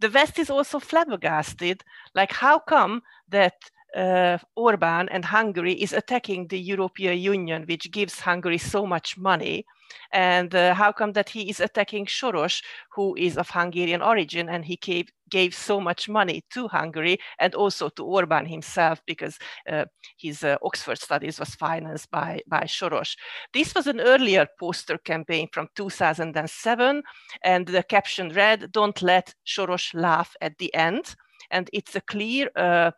The West is also flabbergasted, like how come that uh, Orban and Hungary is attacking the European Union, which gives Hungary so much money, and uh, how come that he is attacking Soros, who is of Hungarian origin, and he gave, gave so much money to Hungary and also to Orban himself because uh, his uh, Oxford studies was financed by, by Soros. This was an earlier poster campaign from 2007, and the caption read, don't let Soros laugh at the end. And it's a clear uh,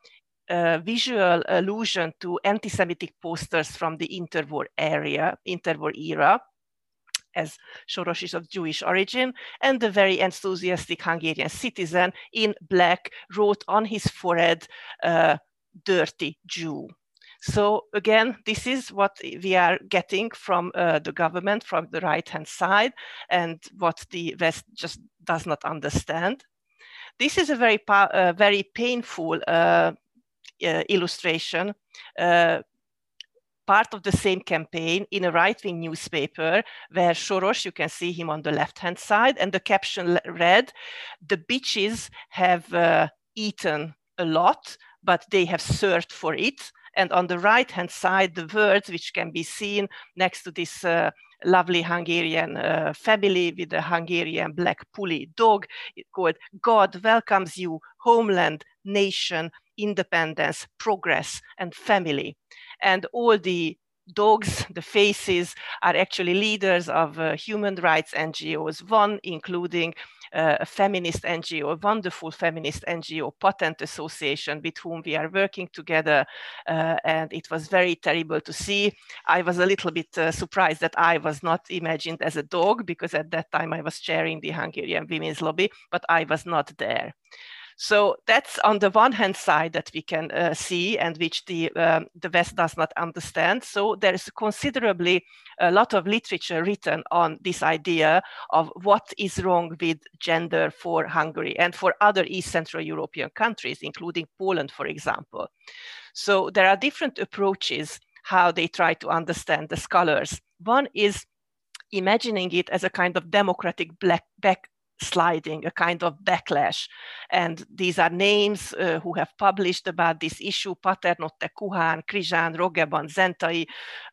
uh, visual allusion to anti-Semitic posters from the interwar area, interwar era as Soros is of Jewish origin, and the very enthusiastic Hungarian citizen in black wrote on his forehead, uh, dirty Jew. So again, this is what we are getting from uh, the government, from the right-hand side, and what the West just does not understand. This is a very, uh, very painful uh, uh illustration uh, part of the same campaign in a right-wing newspaper where Soros, you can see him on the left-hand side, and the caption read, the bitches have uh, eaten a lot, but they have served for it. And on the right-hand side, the words which can be seen next to this uh, lovely Hungarian uh, family with a Hungarian black puli dog called God welcomes you, homeland, nation, independence, progress, and family and all the dogs, the faces, are actually leaders of uh, human rights NGOs, one including uh, a feminist NGO, a wonderful feminist NGO, Patent Association, with whom we are working together. Uh, and it was very terrible to see. I was a little bit uh, surprised that I was not imagined as a dog, because at that time I was chairing the Hungarian Women's Lobby, but I was not there. So that's on the one hand side that we can uh, see and which the, um, the West does not understand. So there is considerably a lot of literature written on this idea of what is wrong with gender for Hungary and for other East Central European countries, including Poland, for example. So there are different approaches how they try to understand the scholars. One is imagining it as a kind of democratic black back sliding, a kind of backlash. And these are names uh, who have published about this issue, Paternotte, Kuhar, Krizsán, Roggeband, Zentai,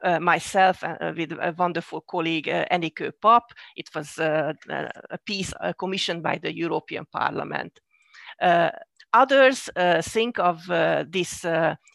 uh, myself uh, with a wonderful colleague, uh, Enikő Pap. It was uh, a piece uh, commissioned by the European Parliament. Uh, others think of this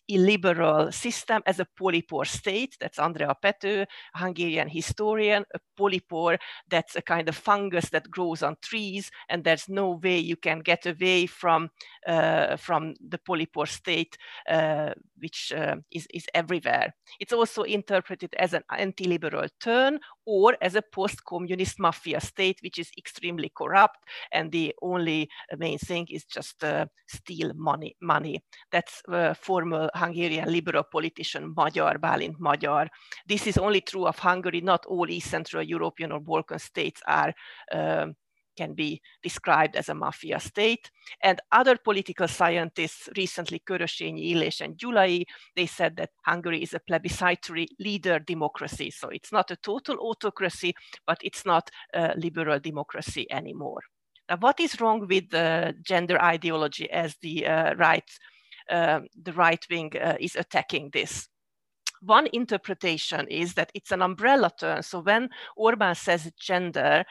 illiberal system as a polypore state. That's Andrea Pető, a Hungarian historian. A polypore, that's a kind of fungus that grows on trees, and there's no way you can get away from, uh, from the polypore state, uh, which uh, is, is everywhere. It's also interpreted as an anti-liberal turn or as a post-communist mafia state, which is extremely corrupt, and the only main thing is just uh, steal money. money. That's uh, formal Hungarian liberal politician Magyar, Bálint Magyar. This is only true of Hungary, not all East Central European or Balkan states are um, can be described as a mafia state. And other political scientists, recently Körösényi Illés and Gyulai, they said that Hungary is a plebiscitary leader democracy. So it's not a total autocracy, but it's not a liberal democracy anymore. Now, what is wrong with the gender ideology as the uh, right the right wing uh, is attacking this. One interpretation is that it's an umbrella term. So when Orban says gender,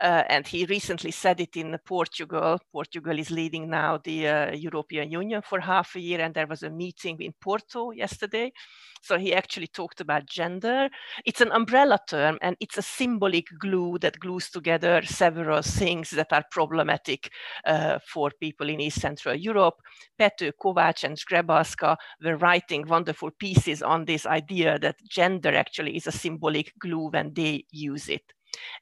uh, and he recently said it in Portugal. Portugal is leading now the uh, European Union for half a year, and there was a meeting in Porto yesterday. So he actually talked about gender. It's an umbrella term, and it's a symbolic glue that glues together several things that are problematic uh, for people in East Central Europe. Pető, Kovács, and Grzebalska were writing wonderful pieces on this idea that gender actually is a symbolic glue when they use it.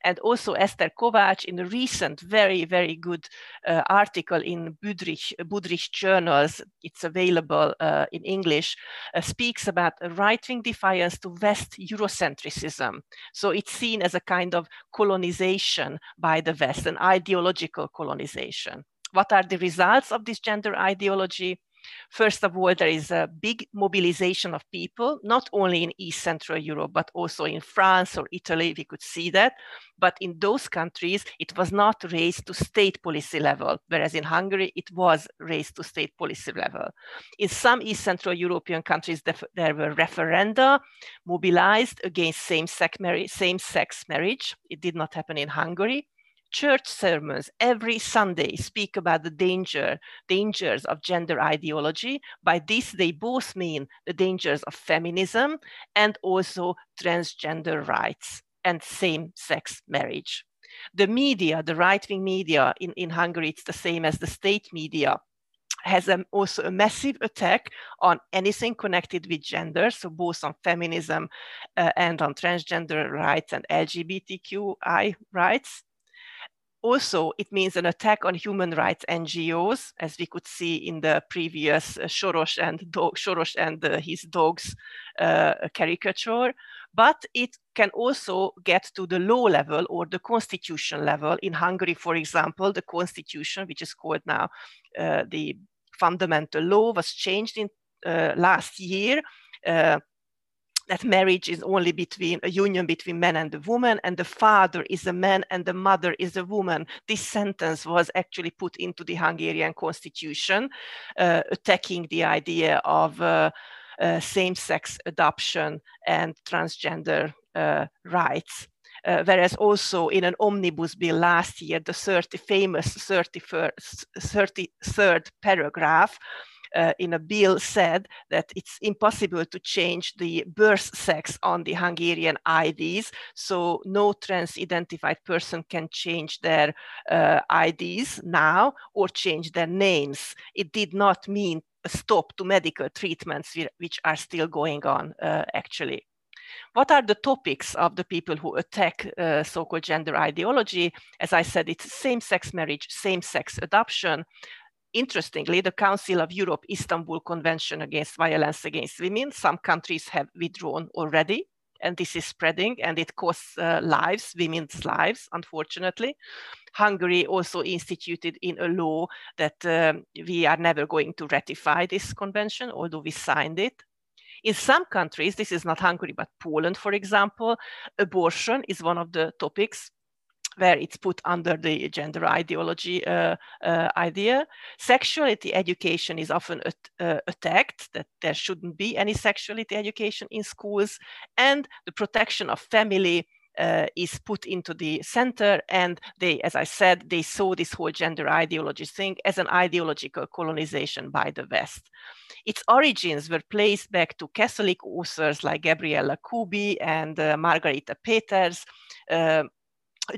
And also Esther Kovács in a recent, very, very good uh, article in Budrich, Budrich journals, it's available uh, in English, uh, speaks about a right-wing defiance to West Eurocentrism. So it's seen as a kind of colonization by the West, an ideological colonization. What are the results of this gender ideology? First of all, there is a big mobilization of people, not only in East Central Europe, but also in France or Italy, we could see that. But in those countries, it was not raised to state policy level, whereas in Hungary, it was raised to state policy level. In some East Central European countries, there were referenda mobilized against same-sex marriage, same marriage. It did not happen in Hungary church sermons every Sunday speak about the danger, dangers of gender ideology. By this, they both mean the dangers of feminism and also transgender rights and same-sex marriage. The media, the right-wing media in, in Hungary, it's the same as the state media has also a massive attack on anything connected with gender, so both on feminism uh, and on transgender rights and LGBTQI rights also, it means an attack on human rights NGOs, as we could see in the previous uh, Soros and, dog, Soros and uh, his dogs uh, caricature. But it can also get to the law level or the constitution level. In Hungary, for example, the constitution, which is called now uh, the fundamental law, was changed in uh, last year uh, that marriage is only between a union between man and a woman and the father is a man and the mother is a woman. This sentence was actually put into the hungarian constitution uh, attacking the idea of uh, uh, same-sex adoption and transgender uh, rights. Uh, whereas also in an omnibus bill last year, the 30 famous 31st, 33rd paragraph uh, in a bill said that it's impossible to change the birth sex on the Hungarian IDs. So no trans-identified person can change their uh, IDs now or change their names. It did not mean a stop to medical treatments which are still going on uh, actually. What are the topics of the people who attack uh, so-called gender ideology? As I said, it's same-sex marriage, same-sex adoption, Interestingly, the Council of Europe Istanbul Convention Against Violence Against Women, some countries have withdrawn already, and this is spreading and it costs uh, lives, women's lives, unfortunately. Hungary also instituted in a law that um, we are never going to ratify this convention, although we signed it. In some countries, this is not Hungary, but Poland, for example, abortion is one of the topics where it's put under the gender ideology uh, uh, idea. Sexuality education is often uh, attacked, that there shouldn't be any sexuality education in schools, and the protection of family uh, is put into the center and they as i said they saw this whole gender ideology thing as an ideological colonization by the west its origins were placed back to catholic authors like gabriella Kuby and uh, margarita Peeters uh,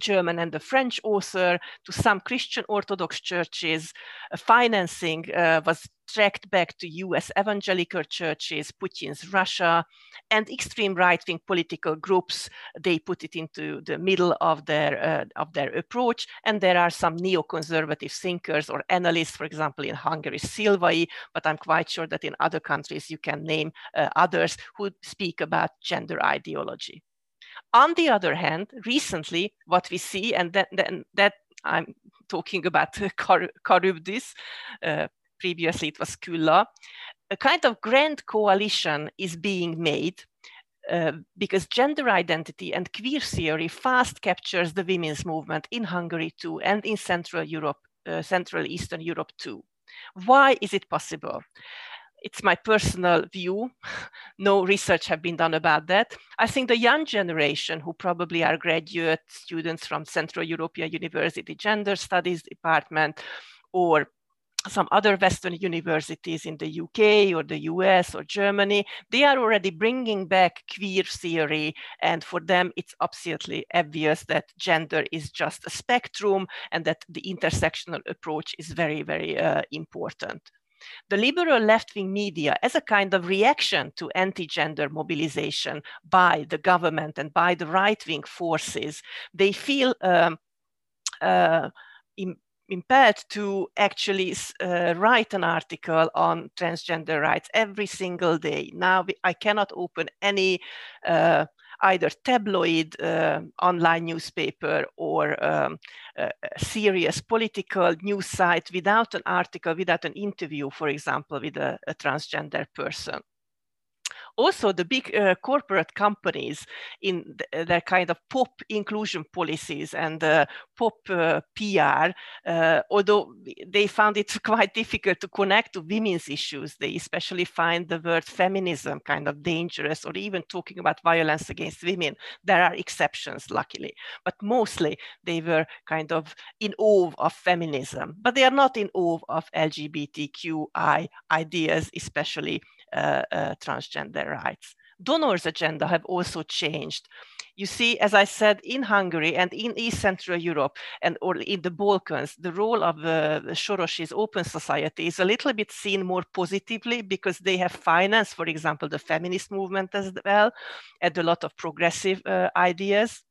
German and the French author to some Christian Orthodox churches. Financing uh, was tracked back to US evangelical churches, Putin's Russia, and extreme right-wing political groups. They put it into the middle of their uh, of their approach. And there are some neoconservative thinkers or analysts, for example, in Hungary, Szilvay, but I'm quite sure that in other countries you can name uh, others who speak about gender ideology. On the other hand, recently, what we see, and that, that, I'm talking about Charybdis, uh, previously it was Skylla, a kind of grand coalition is being made uh, because gender identity and queer theory fast captures the women's movement in Hungary too, and in Central Europe, uh, Central Eastern Europe too. Why is it possible? It's my personal view. no research have been done about that. I think the young generation who probably are graduate students from Central European University Gender Studies Department or some other Western universities in the UK or the US or Germany, they are already bringing back queer theory. And for them, it's absolutely obvious that gender is just a spectrum and that the intersectional approach is very, very uh, important the liberal left-wing media as a kind of reaction to anti-gender mobilization by the government and by the right-wing forces, they feel um, uh, to actually uh, write an article on transgender rights every single day. Now I cannot open any uh, either tabloid uh, online newspaper or um, serious political news site without an article, without an interview, for example, with a, a transgender person also the big uh, corporate companies in th uh, their kind of pop inclusion policies and uh, pop uh, PR, uh, although they found it quite difficult to connect to women's issues, they especially find the word feminism kind of dangerous or even talking about violence against women. There are exceptions, luckily, but mostly they were kind of in awe of feminism, but they are not in awe of LGBTQI ideas, especially transgender rights. Donors' agenda have also changed. You see, as I said, in Hungary and in East Central Europe and or in the Balkans, the role of uh, Soros's Open Society is a little bit seen more positively because they have financed, for example, the feminist movement as well, and a lot of progressive uh, ideas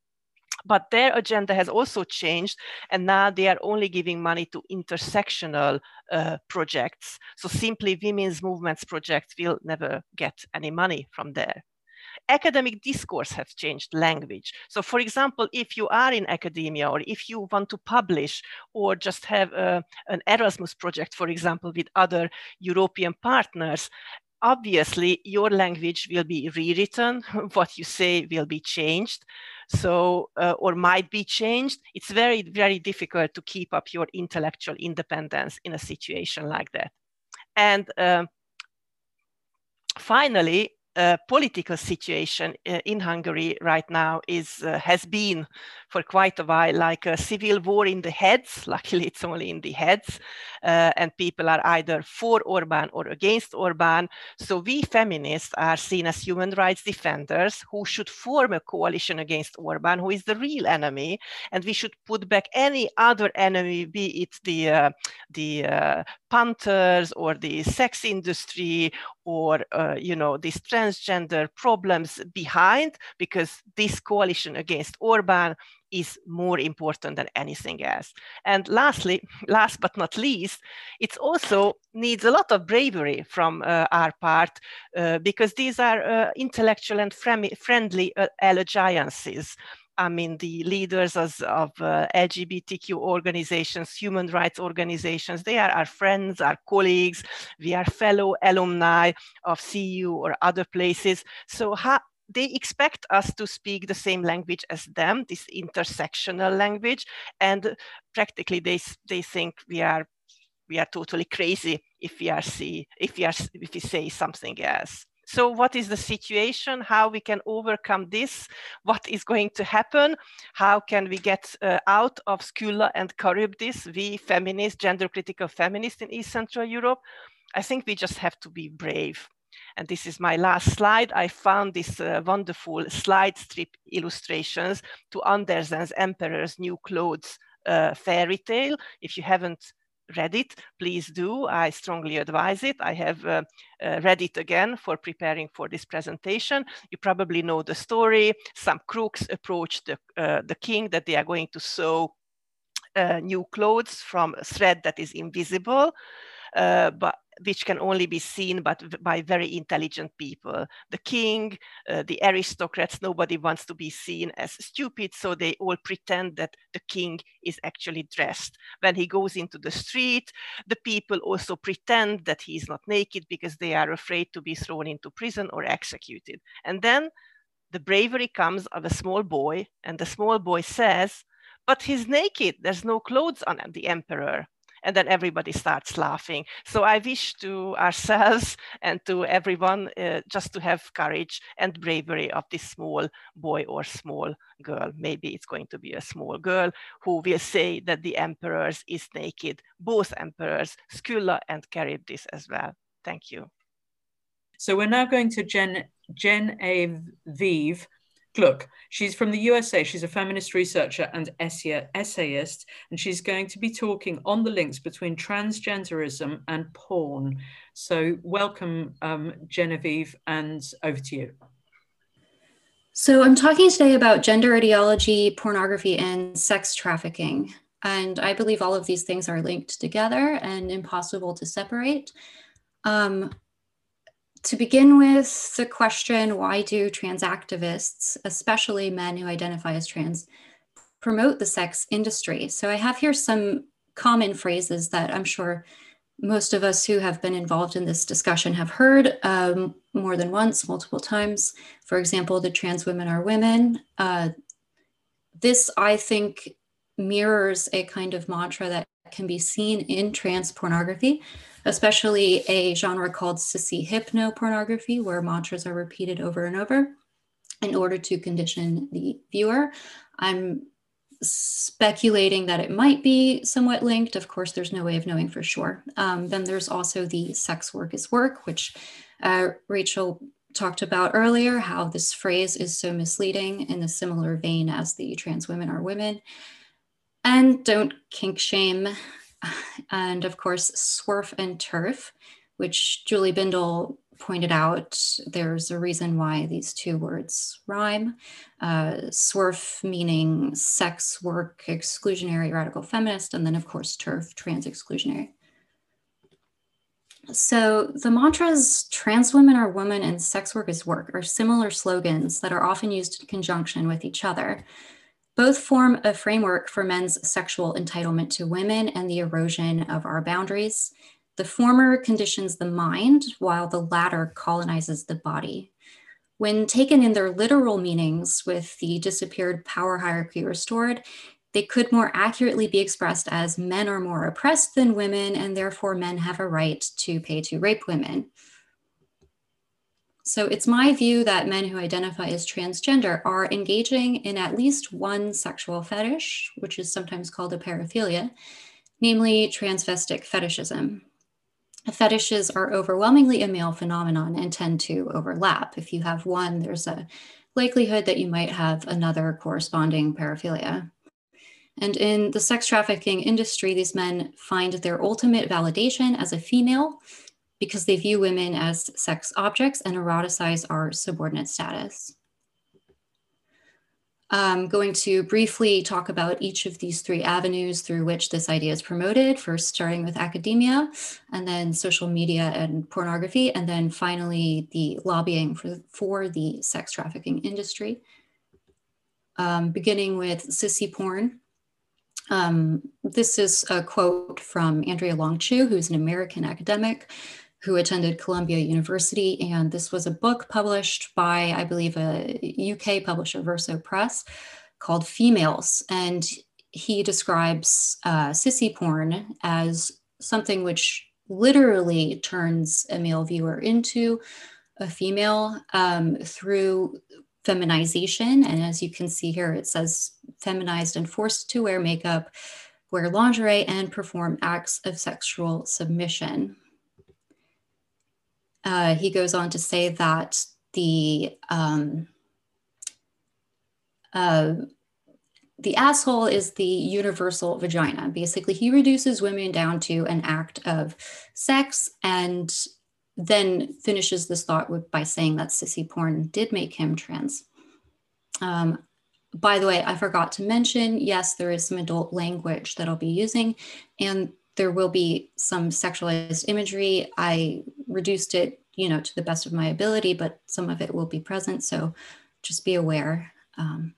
but their agenda has also changed and now they are only giving money to intersectional uh, projects so simply women's movements projects will never get any money from there academic discourse has changed language. So for example, if you are in academia or if you want to publish or just have a, uh, an Erasmus project, for example, with other European partners, obviously your language will be rewritten, what you say will be changed. So uh, or might be changed. It's very very difficult to keep up your intellectual independence in a situation like that. And uh, finally uh, political situation uh, in Hungary right now is uh, has been for quite a while like a civil war in the heads. Luckily, it's only in the heads, and people are either for Orban or against Orban. So we feminists are seen as human rights defenders who should form a coalition against Orban, who is the real enemy, and we should put back any other enemy, be it the uh, the uh, Panthers or the sex industry or you know these transgender problems behind, because this coalition against Orban is more important than anything else. And lastly, last but not least, it also needs a lot of bravery from uh, our part uh, because these are uh, intellectual and friendly uh, alliances. I mean, the leaders of, of uh, LGBTQ organizations, human rights organizations, they are our friends, our colleagues. We are fellow alumni of CU or other places. So how, they expect us to speak the same language as them, this intersectional language, and practically they they think we are we are totally crazy if we are see if we are if we say something else. So what is the situation? How we can overcome this? What is going to happen? How can we get uh, out of Skylla and Charybdis, we feminists, gender critical feminists in East Central Europe? I think we just have to be brave. And this is my last slide. I found this uh, wonderful slide strip illustrations to Andersen's Emperor's New Clothes uh, fairy tale. If you haven't read it, please do. I strongly advise it. I have uh, uh, read it again for preparing for this presentation. You probably know the story. Some crooks approach the, uh, the king that they are going to sew uh, new clothes from a thread that is invisible. Uh, but which can only be seen but by very intelligent people. The king, uh, the aristocrats, nobody wants to be seen as stupid, so they all pretend that the king is actually dressed. When he goes into the street, the people also pretend that he is not naked because they are afraid to be thrown into prison or executed. And then the bravery comes of a small boy, and the small boy says, but he's naked, there's no clothes on the emperor and then everybody starts laughing. So I wish to ourselves and to everyone uh, just to have courage and bravery of this small boy or small girl. Maybe it's going to be a small girl who will say that the emperors is naked, both emperors, Skylla and Charybdis as well. Thank you. So we're now going to Jen, Jen A. Look, she's from the USA. She's a feminist researcher and essayist, and she's going to be talking on the links between transgenderism and porn. So, welcome, um, Genevieve, and over to you. So, I'm talking today about gender ideology, pornography, and sex trafficking. And I believe all of these things are linked together and impossible to separate. Um, to begin with, the question why do trans activists, especially men who identify as trans, promote the sex industry? So I have here some common phrases that I'm sure most of us who have been involved in this discussion have heard um, more than once, multiple times. For example, the trans women are women. Uh, this, I think, mirrors a kind of mantra that can be seen in trans pornography especially a genre called sissy hypnopornography, where mantras are repeated over and over in order to condition the viewer. I'm speculating that it might be somewhat linked. Of course, there's no way of knowing for sure. Um, then there's also the sex work is work, which uh, Rachel talked about earlier, how this phrase is so misleading in a similar vein as the trans women are women. And don't kink shame and of course, SWERF and TERF, which Julie Bindel pointed out, there's a reason why these two words rhyme. Uh, SWERF meaning sex work exclusionary radical feminist, and then of course TERF trans exclusionary. So the mantras trans women are women and sex work is work are similar slogans that are often used in conjunction with each other. Both form a framework for men's sexual entitlement to women and the erosion of our boundaries. The former conditions the mind, while the latter colonizes the body. When taken in their literal meanings, with the disappeared power hierarchy restored, they could more accurately be expressed as men are more oppressed than women, and therefore men have a right to pay to rape women. So it's my view that men who identify as transgender are engaging in at least one sexual fetish, which is sometimes called a paraphilia, namely transvestic fetishism. Fetishes are overwhelmingly a male phenomenon and tend to overlap. If you have one, there's a likelihood that you might have another corresponding paraphilia. And in the sex trafficking industry, these men find their ultimate validation as a female because they view women as sex objects and eroticize our subordinate status. I'm going to briefly talk about each of these three avenues through which this idea is promoted, first starting with academia, and then social media and pornography, and then finally the lobbying for, for the sex trafficking industry. Um, beginning with sissy porn. Um, this is a quote from Andrea Long Chu, who's an American academic who attended Columbia University. And this was a book published by, I believe, a UK publisher, Verso Press, called Females. And he describes uh, sissy porn as something which literally turns a male viewer into a female um, through feminization. And as you can see here, it says feminized and forced to wear makeup, wear lingerie, and perform acts of sexual submission. Uh, he goes on to say that the um, uh, the asshole is the universal vagina. Basically, he reduces women down to an act of sex and then finishes this thought with, by saying that sissy porn did make him trans. Um, by the way, I forgot to mention, yes, there is some adult language that I'll be using, and there will be some sexualized imagery. I reduced it, you know, to the best of my ability, but some of it will be present. So just be aware. Um,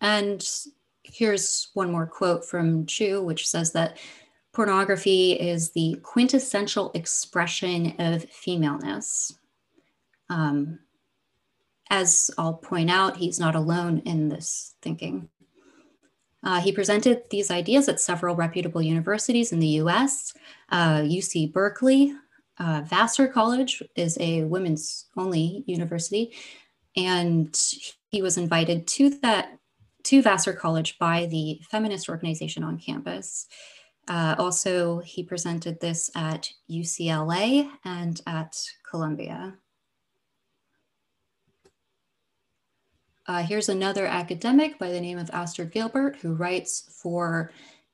and here's one more quote from Chu, which says that pornography is the quintessential expression of femaleness. Um, as I'll point out, he's not alone in this thinking. Uh, he presented these ideas at several reputable universities in the US. Uh, UC Berkeley, uh, Vassar College is a women's only university, and he was invited to that to Vassar College by the feminist organization on campus. Uh, also, he presented this at UCLA and at Columbia. Uh, here's another academic by the name of Aster Gilbert who writes for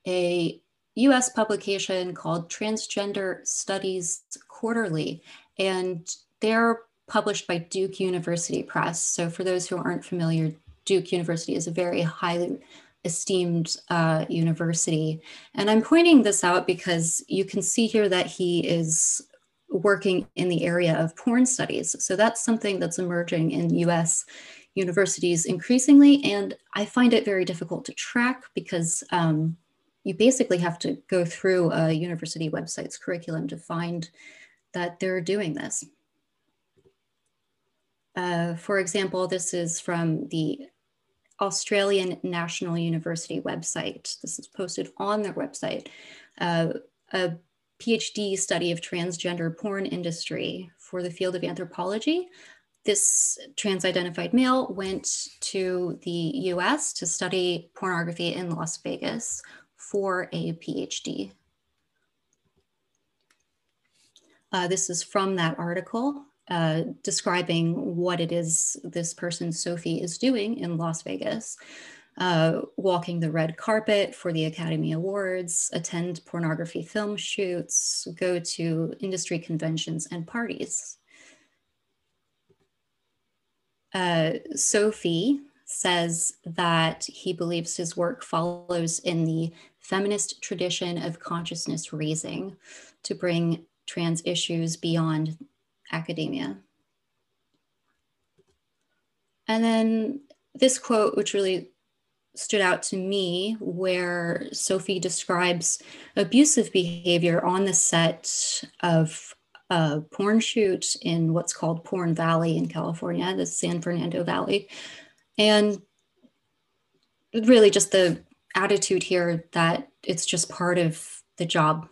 a US publication called Transgender Studies Quarterly. And they're published by Duke University Press. So, for those who aren't familiar, Duke University is a very highly esteemed uh, university. And I'm pointing this out because you can see here that he is working in the area of porn studies. So that's something that's emerging in US universities increasingly. And I find it very difficult to track because um, you basically have to go through a university website's curriculum to find that they're doing this. Uh, for example, this is from the Australian National University website. This is posted on their website. Uh, a PhD study of transgender porn industry for the field of anthropology. This trans identified male went to the US to study pornography in Las Vegas for a PhD. Uh, this is from that article. Uh, describing what it is this person, Sophie, is doing in Las Vegas. Uh, walking the red carpet for the Academy Awards, attend pornography film shoots, go to industry conventions and parties. Uh, Sophie says that he believes his work follows in the feminist tradition of consciousness raising to bring trans issues beyond academia. And then this quote, which really stood out to me, where Sophie describes abusive behavior on the set of a porn shoot in what's called Porn Valley in California, the San Fernando Valley. And really just the attitude here that it's just part of the job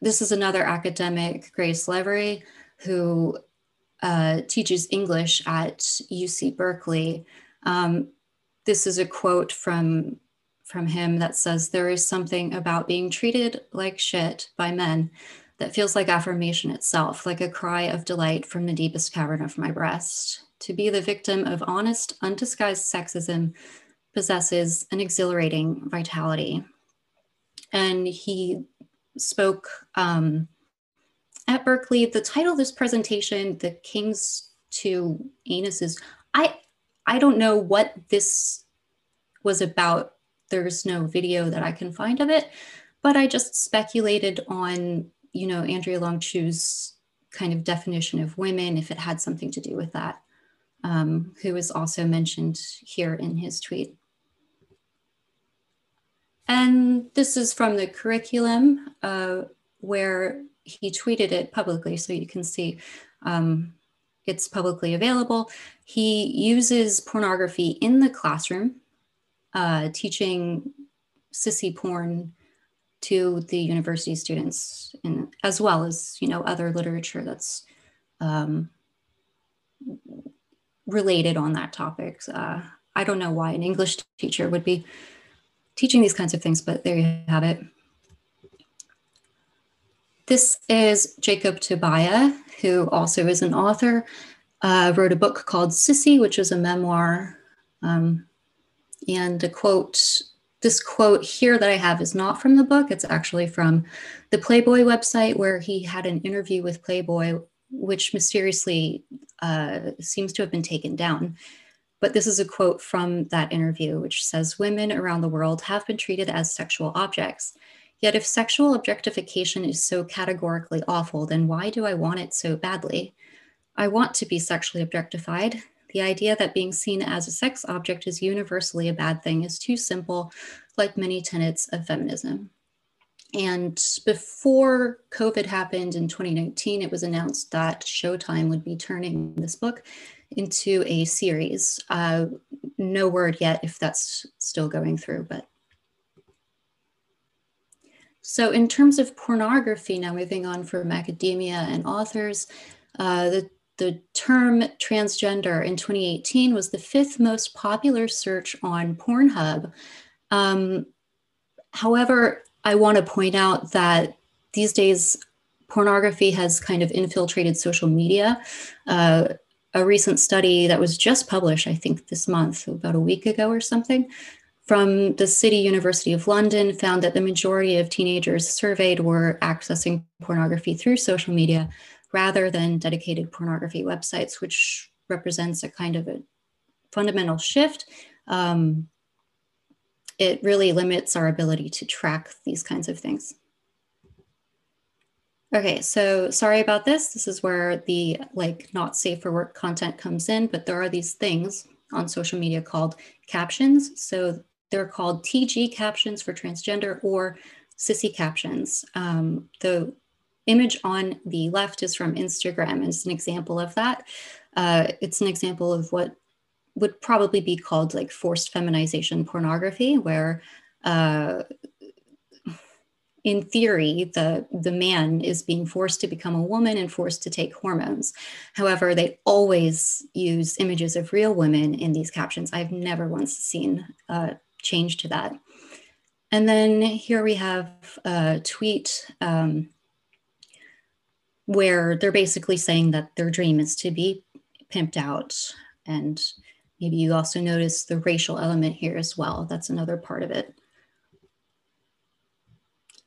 this is another academic, Grace Lavery, who uh, teaches English at UC Berkeley. Um, this is a quote from, from him that says, There is something about being treated like shit by men that feels like affirmation itself, like a cry of delight from the deepest cavern of my breast. To be the victim of honest, undisguised sexism possesses an exhilarating vitality. And he spoke um, at Berkeley. The title of this presentation, The King's to anuses. I I don't know what this was about. There's no video that I can find of it, but I just speculated on, you know, Andrea Long Chu's kind of definition of women, if it had something to do with that, um, who was also mentioned here in his tweet. And this is from the curriculum uh, where he tweeted it publicly, so you can see um, it's publicly available. He uses pornography in the classroom, uh, teaching sissy porn to the university students, and as well as you know other literature that's um, related on that topic. Uh, I don't know why an English teacher would be teaching these kinds of things, but there you have it. This is Jacob Tobia, who also is an author, uh, wrote a book called Sissy, which is a memoir. Um, and a quote, this quote here that I have is not from the book. It's actually from the Playboy website where he had an interview with Playboy, which mysteriously uh, seems to have been taken down. But this is a quote from that interview, which says Women around the world have been treated as sexual objects. Yet, if sexual objectification is so categorically awful, then why do I want it so badly? I want to be sexually objectified. The idea that being seen as a sex object is universally a bad thing is too simple, like many tenets of feminism. And before COVID happened in 2019, it was announced that Showtime would be turning this book into a series. Uh, no word yet if that's still going through, but. So in terms of pornography, now moving on from academia and authors, uh, the, the term transgender in 2018 was the fifth most popular search on Pornhub. Um, however, I want to point out that these days pornography has kind of infiltrated social media. Uh, a recent study that was just published, I think this month, about a week ago or something, from the City University of London found that the majority of teenagers surveyed were accessing pornography through social media rather than dedicated pornography websites, which represents a kind of a fundamental shift. Um, it really limits our ability to track these kinds of things. Okay, so sorry about this. This is where the like not safe for work content comes in, but there are these things on social media called captions. So they're called TG captions for transgender or sissy captions. Um, the image on the left is from Instagram. It's an example of that. Uh, it's an example of what would probably be called like forced feminization pornography, where uh, in theory, the, the man is being forced to become a woman and forced to take hormones. However, they always use images of real women in these captions. I've never once seen a change to that. And then here we have a tweet um, where they're basically saying that their dream is to be pimped out. And maybe you also notice the racial element here as well. That's another part of it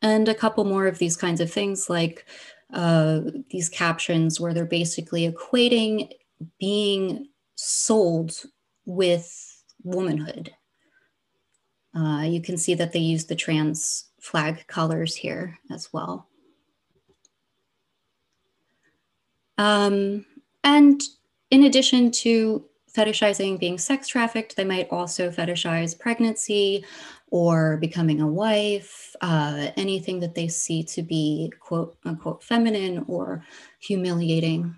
and a couple more of these kinds of things like uh, these captions where they're basically equating being sold with womanhood. Uh, you can see that they use the trans flag colors here as well. Um, and in addition to fetishizing being sex trafficked, they might also fetishize pregnancy, or becoming a wife, uh, anything that they see to be quote unquote feminine or humiliating.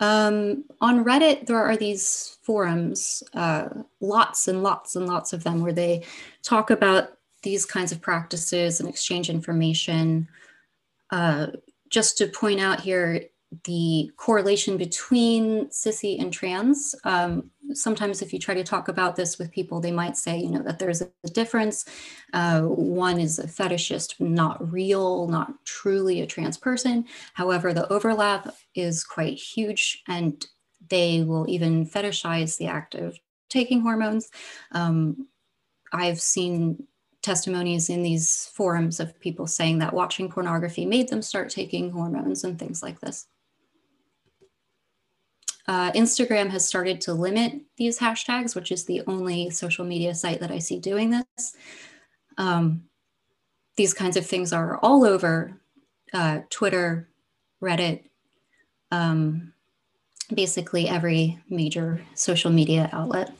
Um, on Reddit, there are these forums, uh, lots and lots and lots of them, where they talk about these kinds of practices and exchange information. Uh, just to point out here, the correlation between sissy and trans. Um, sometimes if you try to talk about this with people, they might say, you know, that there's a difference. Uh, one is a fetishist, not real, not truly a trans person. However, the overlap is quite huge and they will even fetishize the act of taking hormones. Um, I've seen testimonies in these forums of people saying that watching pornography made them start taking hormones and things like this. Uh, Instagram has started to limit these hashtags, which is the only social media site that I see doing this. Um, these kinds of things are all over uh, Twitter, Reddit, um, basically every major social media outlet.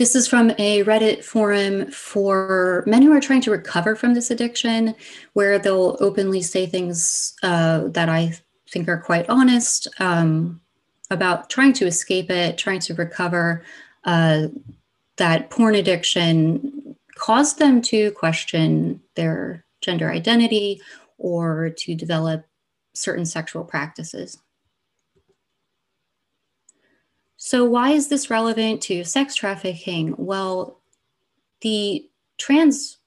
This is from a Reddit forum for men who are trying to recover from this addiction, where they'll openly say things uh, that I think are quite honest um, about trying to escape it, trying to recover. Uh, that porn addiction caused them to question their gender identity or to develop certain sexual practices. So, why is this relevant to sex trafficking? Well, the trans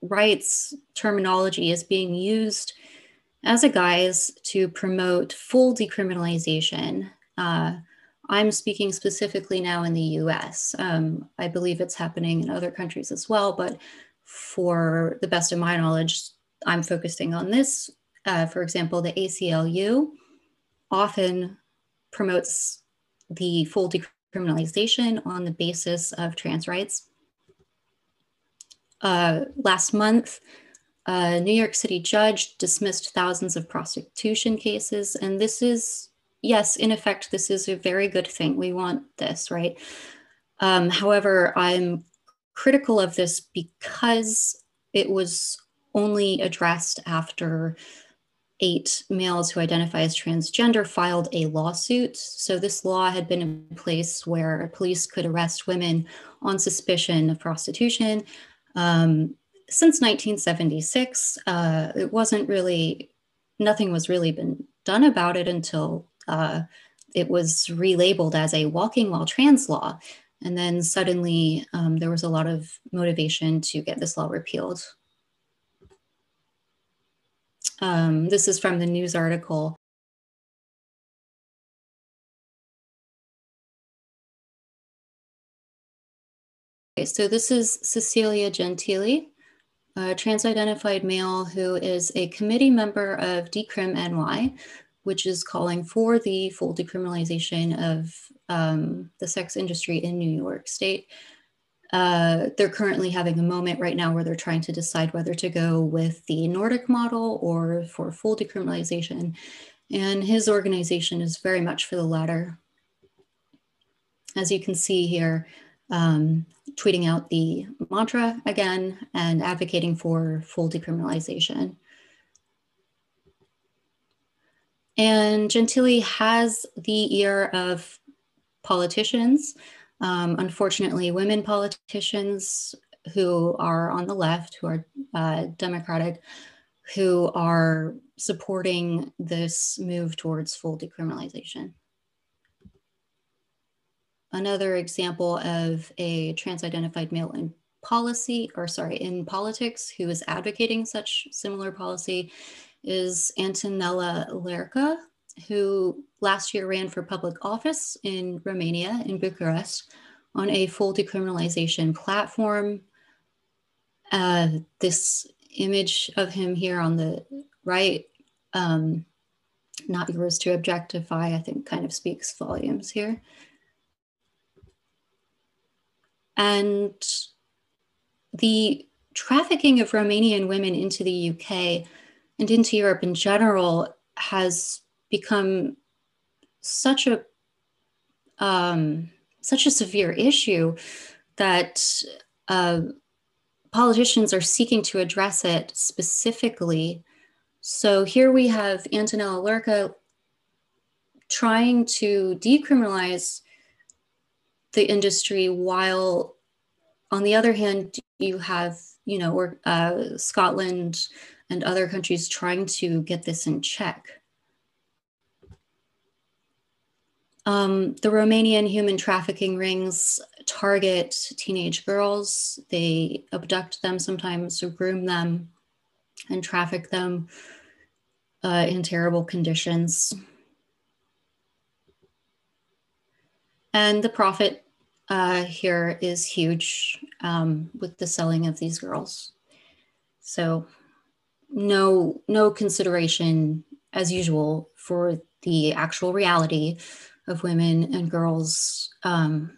rights terminology is being used as a guise to promote full decriminalization. Uh, I'm speaking specifically now in the US. Um, I believe it's happening in other countries as well, but for the best of my knowledge, I'm focusing on this. Uh, for example, the ACLU often promotes the full decriminalization on the basis of trans rights. Uh, last month, a New York City judge dismissed thousands of prostitution cases. And this is, yes, in effect, this is a very good thing. We want this, right? Um, however, I'm critical of this because it was only addressed after eight males who identify as transgender filed a lawsuit. So, this law had been in place where police could arrest women on suspicion of prostitution. Um, since 1976, uh, it wasn't really, nothing was really been done about it until uh, it was relabeled as a walking while trans law. And then suddenly um, there was a lot of motivation to get this law repealed. Um, this is from the news article. Okay, so this is Cecilia Gentili, a trans-identified male who is a committee member of Decrim NY, which is calling for the full decriminalization of um, the sex industry in New York State. Uh, they're currently having a moment right now where they're trying to decide whether to go with the Nordic model or for full decriminalization. And his organization is very much for the latter. As you can see here, um, tweeting out the mantra again and advocating for full decriminalization. And Gentili has the ear of politicians um, unfortunately, women politicians who are on the left, who are uh, Democratic, who are supporting this move towards full decriminalization. Another example of a trans-identified male in policy, or sorry, in politics, who is advocating such similar policy is Antonella Lerca, who last year ran for public office in Romania, in Bucharest, on a full decriminalization platform. Uh, this image of him here on the right, um, not yours to objectify, I think kind of speaks volumes here. And the trafficking of Romanian women into the UK and into Europe in general has become such a um, such a severe issue that uh, politicians are seeking to address it specifically. So here we have Antonella Lerca trying to decriminalize the industry while on the other hand you have you know uh, scotland and other countries trying to get this in check Um, the Romanian human trafficking rings target teenage girls. They abduct them sometimes, groom them, and traffic them uh, in terrible conditions. And the profit uh, here is huge um, with the selling of these girls. So no, no consideration as usual for the actual reality of women and girls um,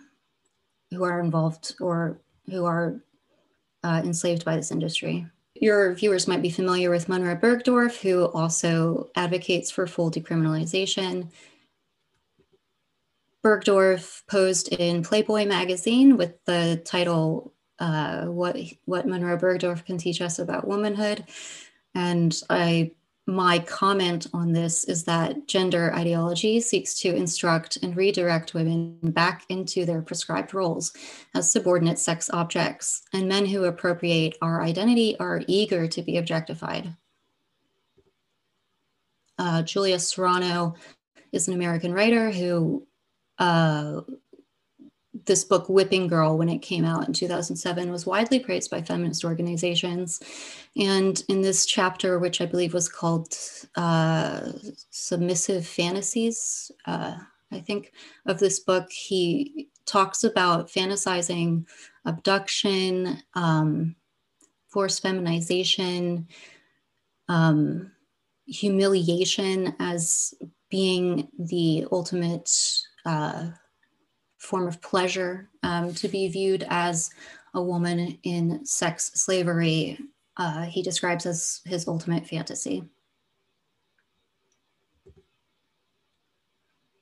who are involved or who are uh, enslaved by this industry. Your viewers might be familiar with Munroe Bergdorf, who also advocates for full decriminalization. Bergdorf posed in Playboy magazine with the title uh, "What What Munroe Bergdorf Can Teach Us About Womanhood," and I my comment on this is that gender ideology seeks to instruct and redirect women back into their prescribed roles as subordinate sex objects, and men who appropriate our identity are eager to be objectified. Uh, Julia Serano is an American writer who uh, this book, Whipping Girl, when it came out in 2007, was widely praised by feminist organizations. And in this chapter, which I believe was called uh, Submissive Fantasies, uh, I think, of this book, he talks about fantasizing abduction, um, forced feminization, um, humiliation as being the ultimate. Uh, form of pleasure um, to be viewed as a woman in sex slavery, uh, he describes as his ultimate fantasy.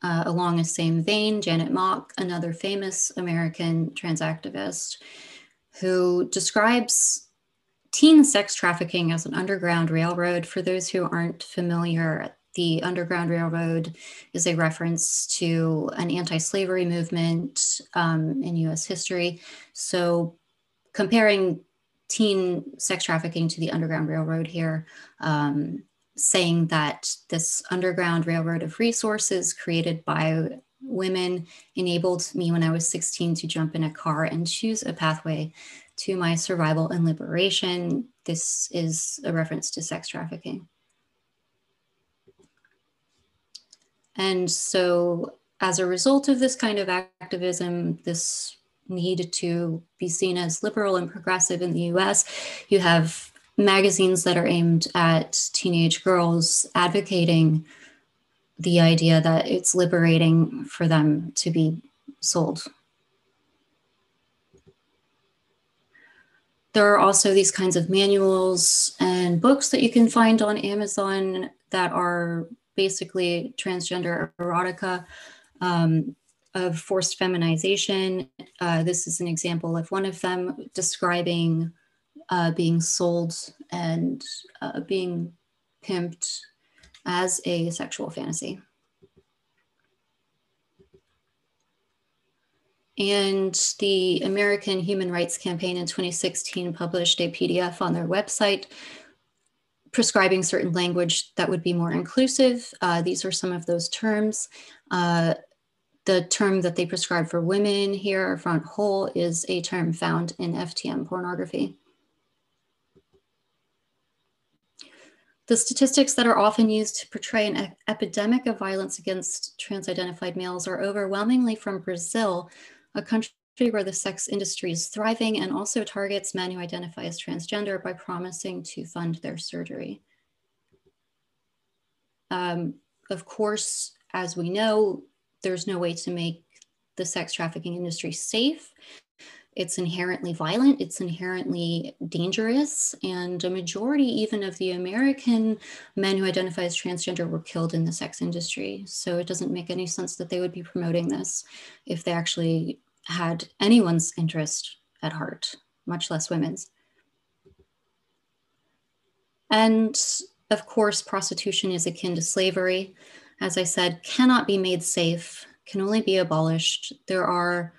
Uh, along the same vein, Janet Mock, another famous American trans activist, who describes teen sex trafficking as an underground railroad. For those who aren't familiar, the Underground Railroad is a reference to an anti slavery movement um, in US history. So, comparing teen sex trafficking to the Underground Railroad here, um, saying that this Underground Railroad of resources created by women enabled me when I was 16 to jump in a car and choose a pathway to my survival and liberation. This is a reference to sex trafficking. And so, as a result of this kind of activism, this need to be seen as liberal and progressive in the US, you have magazines that are aimed at teenage girls advocating the idea that it's liberating for them to be sold. There are also these kinds of manuals and books that you can find on Amazon that are basically transgender erotica um, of forced feminization. Uh, this is an example of one of them describing uh, being sold and uh, being pimped as a sexual fantasy. And the American Human Rights Campaign in 2016 published a PDF on their website prescribing certain language that would be more inclusive. Uh, these are some of those terms. Uh, the term that they prescribe for women here, front hole, is a term found in FTM pornography. The statistics that are often used to portray an epidemic of violence against trans-identified males are overwhelmingly from Brazil, a country where the sex industry is thriving and also targets men who identify as transgender by promising to fund their surgery. Um, of course, as we know, there's no way to make the sex trafficking industry safe. It's inherently violent, it's inherently dangerous, and a majority even of the American men who identify as transgender were killed in the sex industry. So it doesn't make any sense that they would be promoting this if they actually had anyone's interest at heart, much less women's. And of course, prostitution is akin to slavery. As I said, cannot be made safe, can only be abolished. There are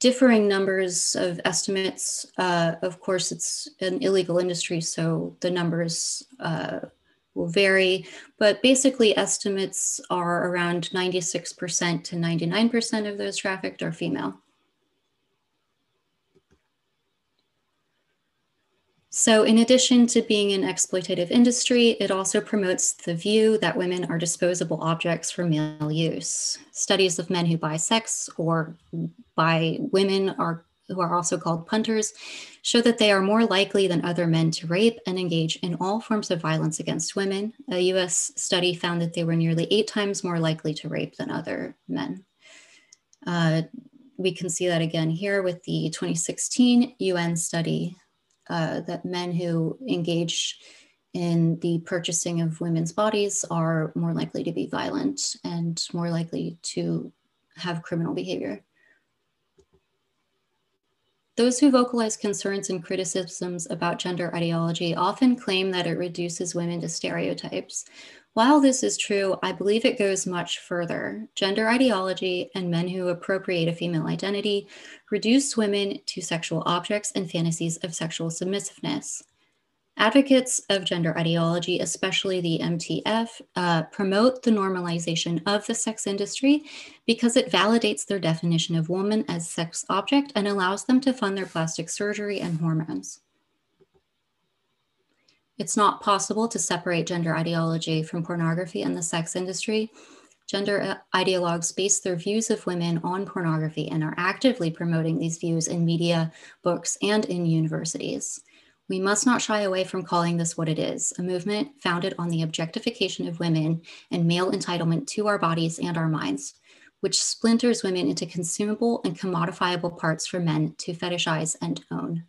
differing numbers of estimates. Uh, of course, it's an illegal industry, so the numbers uh, will vary, but basically estimates are around 96% to 99% of those trafficked are female. So, in addition to being an exploitative industry, it also promotes the view that women are disposable objects for male use. Studies of men who buy sex or buy women are who are also called punters, show that they are more likely than other men to rape and engage in all forms of violence against women. A US study found that they were nearly eight times more likely to rape than other men. Uh, we can see that again here with the 2016 UN study uh, that men who engage in the purchasing of women's bodies are more likely to be violent and more likely to have criminal behavior. Those who vocalize concerns and criticisms about gender ideology often claim that it reduces women to stereotypes. While this is true, I believe it goes much further. Gender ideology and men who appropriate a female identity reduce women to sexual objects and fantasies of sexual submissiveness. Advocates of gender ideology, especially the MTF, uh, promote the normalization of the sex industry because it validates their definition of woman as sex object and allows them to fund their plastic surgery and hormones. It's not possible to separate gender ideology from pornography and the sex industry. Gender uh, ideologues base their views of women on pornography and are actively promoting these views in media, books, and in universities. We must not shy away from calling this what it is a movement founded on the objectification of women and male entitlement to our bodies and our minds, which splinters women into consumable and commodifiable parts for men to fetishize and own.